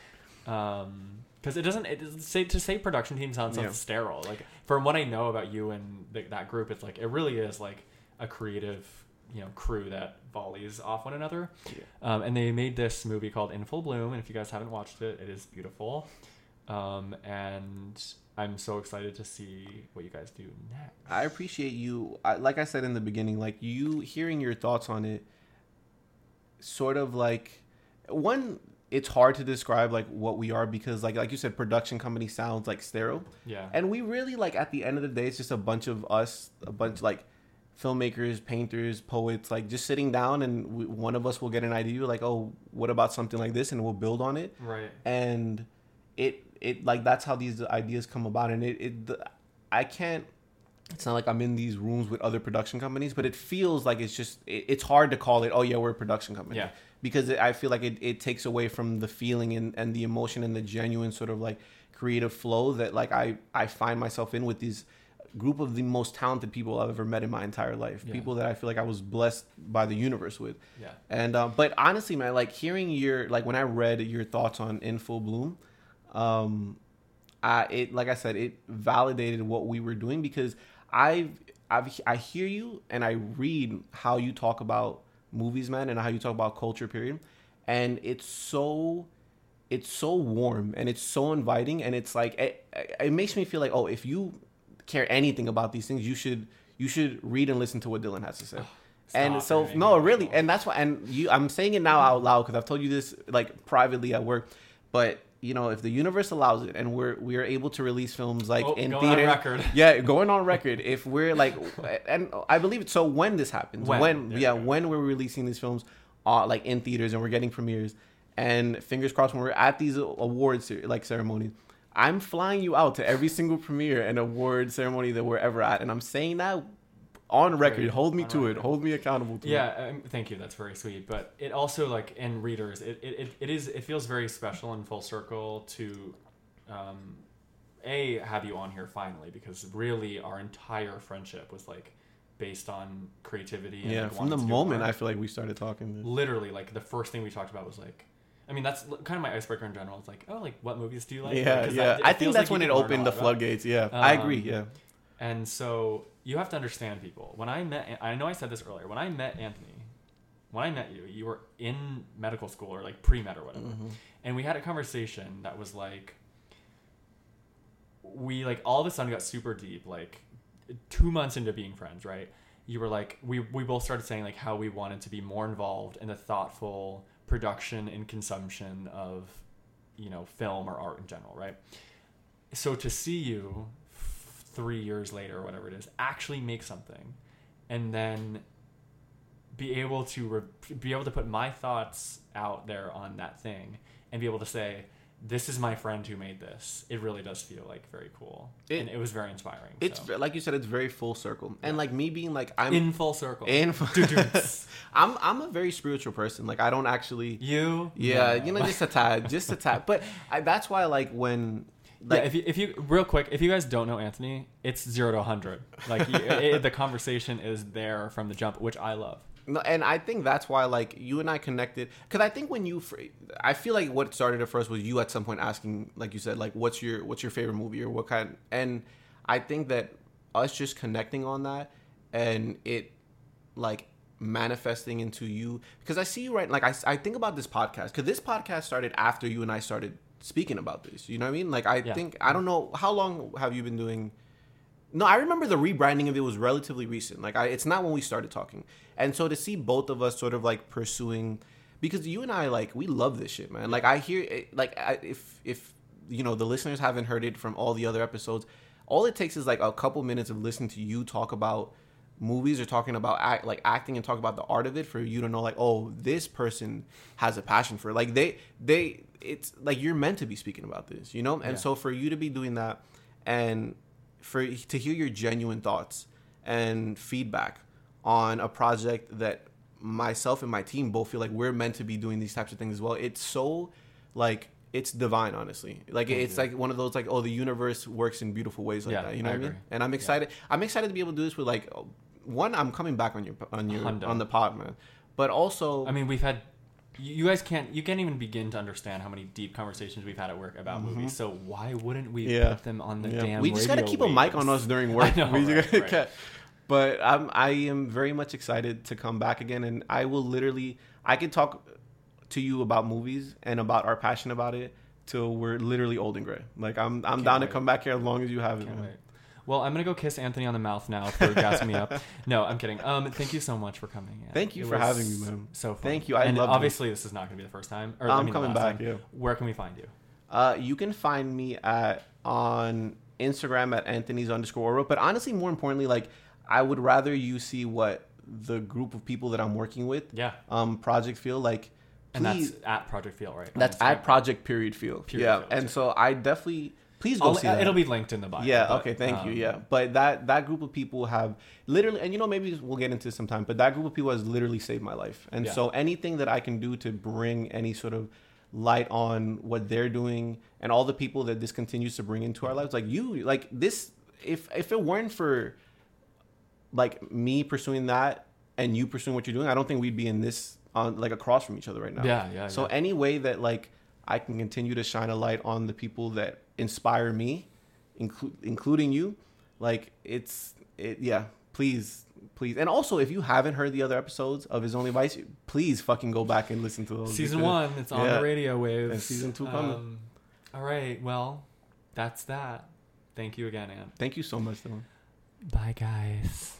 Um, because it doesn't it say to say production team sounds so Yeah. sterile. Like from what I know about you and the, that group, it's like it really is like a creative you know crew that volleys off one another. Yeah. Um, and they made this movie called In Full Bloom, and if you guys haven't watched it, it is beautiful. Um, and I'm so excited to see what you guys do next. I appreciate you. I, like I said in the beginning, like you hearing your thoughts on it. Sort of like one. It's hard to describe like what we are because like like you said, production company sounds like sterile. yeah. And we really like at the end of the day, it's just a bunch of us, a bunch like filmmakers, painters, poets, like just sitting down, and we, one of us will get an idea, like, oh, what about something like this, and we'll build on it. right. And it it like that's how these ideas come about, and it it the, I can't. It's not like I'm in these rooms with other production companies, but it feels like it's just it, it's hard to call it. Oh yeah, we're a production company Yeah. because it, I feel like it, it takes away from the feeling and, and the emotion and the genuine sort of like creative flow that like I, I find myself in with these group of the most talented people I've ever met in my entire life. Yeah. People that I feel like I was blessed by the universe with. Yeah. And uh, but honestly, man, like hearing your like when I read your thoughts on In Full Bloom, um, I it like I said, it validated what we were doing because I've I've I hear you and I read how you talk about movies, man, and how you talk about culture, period, and it's so it's so warm and it's so inviting and it's like it, it makes me feel like oh if you care anything about these things you should you should read and listen to what Dylan has to say. and so no really and that's why and you i'm saying it now out loud because i've told you this like privately at work but you know if the universe allows it and we're we're able to release films like Oh, in going on theater record. yeah going on record if we're like and i believe it so when this happens When. when, There yeah when we're releasing these films uh, like in theaters and we're getting premieres and fingers crossed when we're at these awards like ceremonies. I'm flying you out to every single premiere and award ceremony that we're ever at, and I'm saying that on record. Hold me to it. Hold me accountable to it. Yeah, um, thank you. That's very sweet. But it also like in readers, it, it, it, is it feels very special and full circle to, um, a have you on here finally because really our entire friendship was like based on creativity. And, Yeah, from the wanting to do moment. I feel like we started talking. literally like the first thing we talked about was like. I mean that's kind of my icebreaker in general. It's like, oh, like what movies do you like? yeah, Like, yeah. that- I think like that's you when it can learn a opened the floodgates. Yeah, I agree. Um, Yeah, And so you have to understand people. When I met, I know I said this earlier. When I met Anthony, when I met you, you were in medical school or like pre med or whatever, Mhm. and we had a conversation that was like, we like all of a sudden got super deep. Like two months into being friends, right? You were like, we we both started saying like how we wanted to be more involved in the thoughtful production and consumption of, you know, film or art in general, right? so to see you f- three years later or whatever it is actually make something and then be able to re- be able to put my thoughts out there on that thing and be able to say this is my friend who made this it really does feel like very cool It- and it was very inspiring it's so. like you said, it's very full circle, and like me being like I'm in full circle in. Doo-doos. I'm I'm a very spiritual person. Like I don't actually. you Yeah, No. you know, just a tad, just a tad. But I, that's why, like, when, like, yeah, if you, if you real quick, if you guys don't know Anthony, it's zero to hundred. Like you, it, the conversation is there from the jump, which I love. No, and I think that's why like you and I connected because I think when you, I feel like what started it first was you at some point asking, like you said, like what's your what's your favorite movie or what kind, and I think that us just connecting on that and it like manifesting into you because I see you right like I, I think about this podcast because this podcast started after you and I started speaking about this you know what I mean like I Yeah. think I don't know how long have you been doing no, I remember the rebranding of it was relatively recent. Like, I, it's not when we started talking. And so to see both of us sort of like pursuing, because you and I like we love this shit, man. Like I hear, it, like I, if if you know the listeners haven't heard it from all the other episodes, all it takes is like a couple minutes of listening to you talk about movies or talking about act, like acting and talk about the art of it for you to know like oh this person has a passion for it. like they they it's like you're meant to be speaking about this you know and Yeah. so for you to be doing that and for to hear your genuine thoughts and feedback on a project that myself and my team both feel like we're meant to be doing these types of things as well. It's so like it's divine honestly. Like Thank it's you. like one of those like oh the universe works in beautiful ways like Yeah, that you know I what i mean? and i'm excited i'm excited to be able to do this with like one i'm coming back on your on your Hundo. on the pod man. But also I mean, we've had you you guys can't you can't even begin to understand how many deep conversations we've had at work about movies. So why wouldn't we Mm-hmm. Yeah. put them on the Yeah. damn? we just gotta radio keep a mic on us during work. I know, We right, right. But I'm I am very much excited to come back again, and I will literally I can talk to you about movies and about our passion about it till we're literally old and gray. Like I'm I'm Can't down to come back here as long as you have it. Can't man. wait. Well, I'm gonna go kiss Anthony on the mouth now for gassing me up. No, I'm kidding. Um, thank you so much for coming. in. Thank you It for having me, man. So fun. Thank you. I and obviously this is not gonna be the first time. Or, I I'm mean, coming back. time. Yeah. Where can we find you? Uh, you can find me at on Instagram at Anthony's underscore Oro. But honestly, more importantly, like I would rather you see what the group of people that I'm working with, Yeah, um, project feel like. and that's at Project Feel, right? That's at Project Period Feel. Period yeah, and so I definitely please go I'll- see that. It'll be linked in the bio. yeah. but, okay. Thank you. um, Yeah, but that that group of people have literally, and you know, maybe we'll get into this sometime. But that group of people has literally saved my life, and Yeah. so anything that I can do to bring any sort of light on what they're doing and all the people that this continues to bring into our lives, like you, like this. If if it weren't for like me pursuing that and you pursuing what you're doing, I don't think we'd be in this on like across from each other right now. Yeah, yeah. So yeah. any way that like I can continue to shine a light on the people that inspire me, inclu- including you, like it's it yeah. Please, please, and also if you haven't heard the other episodes of His Only Vice, please fucking go back and listen to those. season one, it's on Yeah. the radio waves. And season two coming. Um, all right. Well, that's that. Thank you again, Ann. Thank you so much, though. Bye, guys.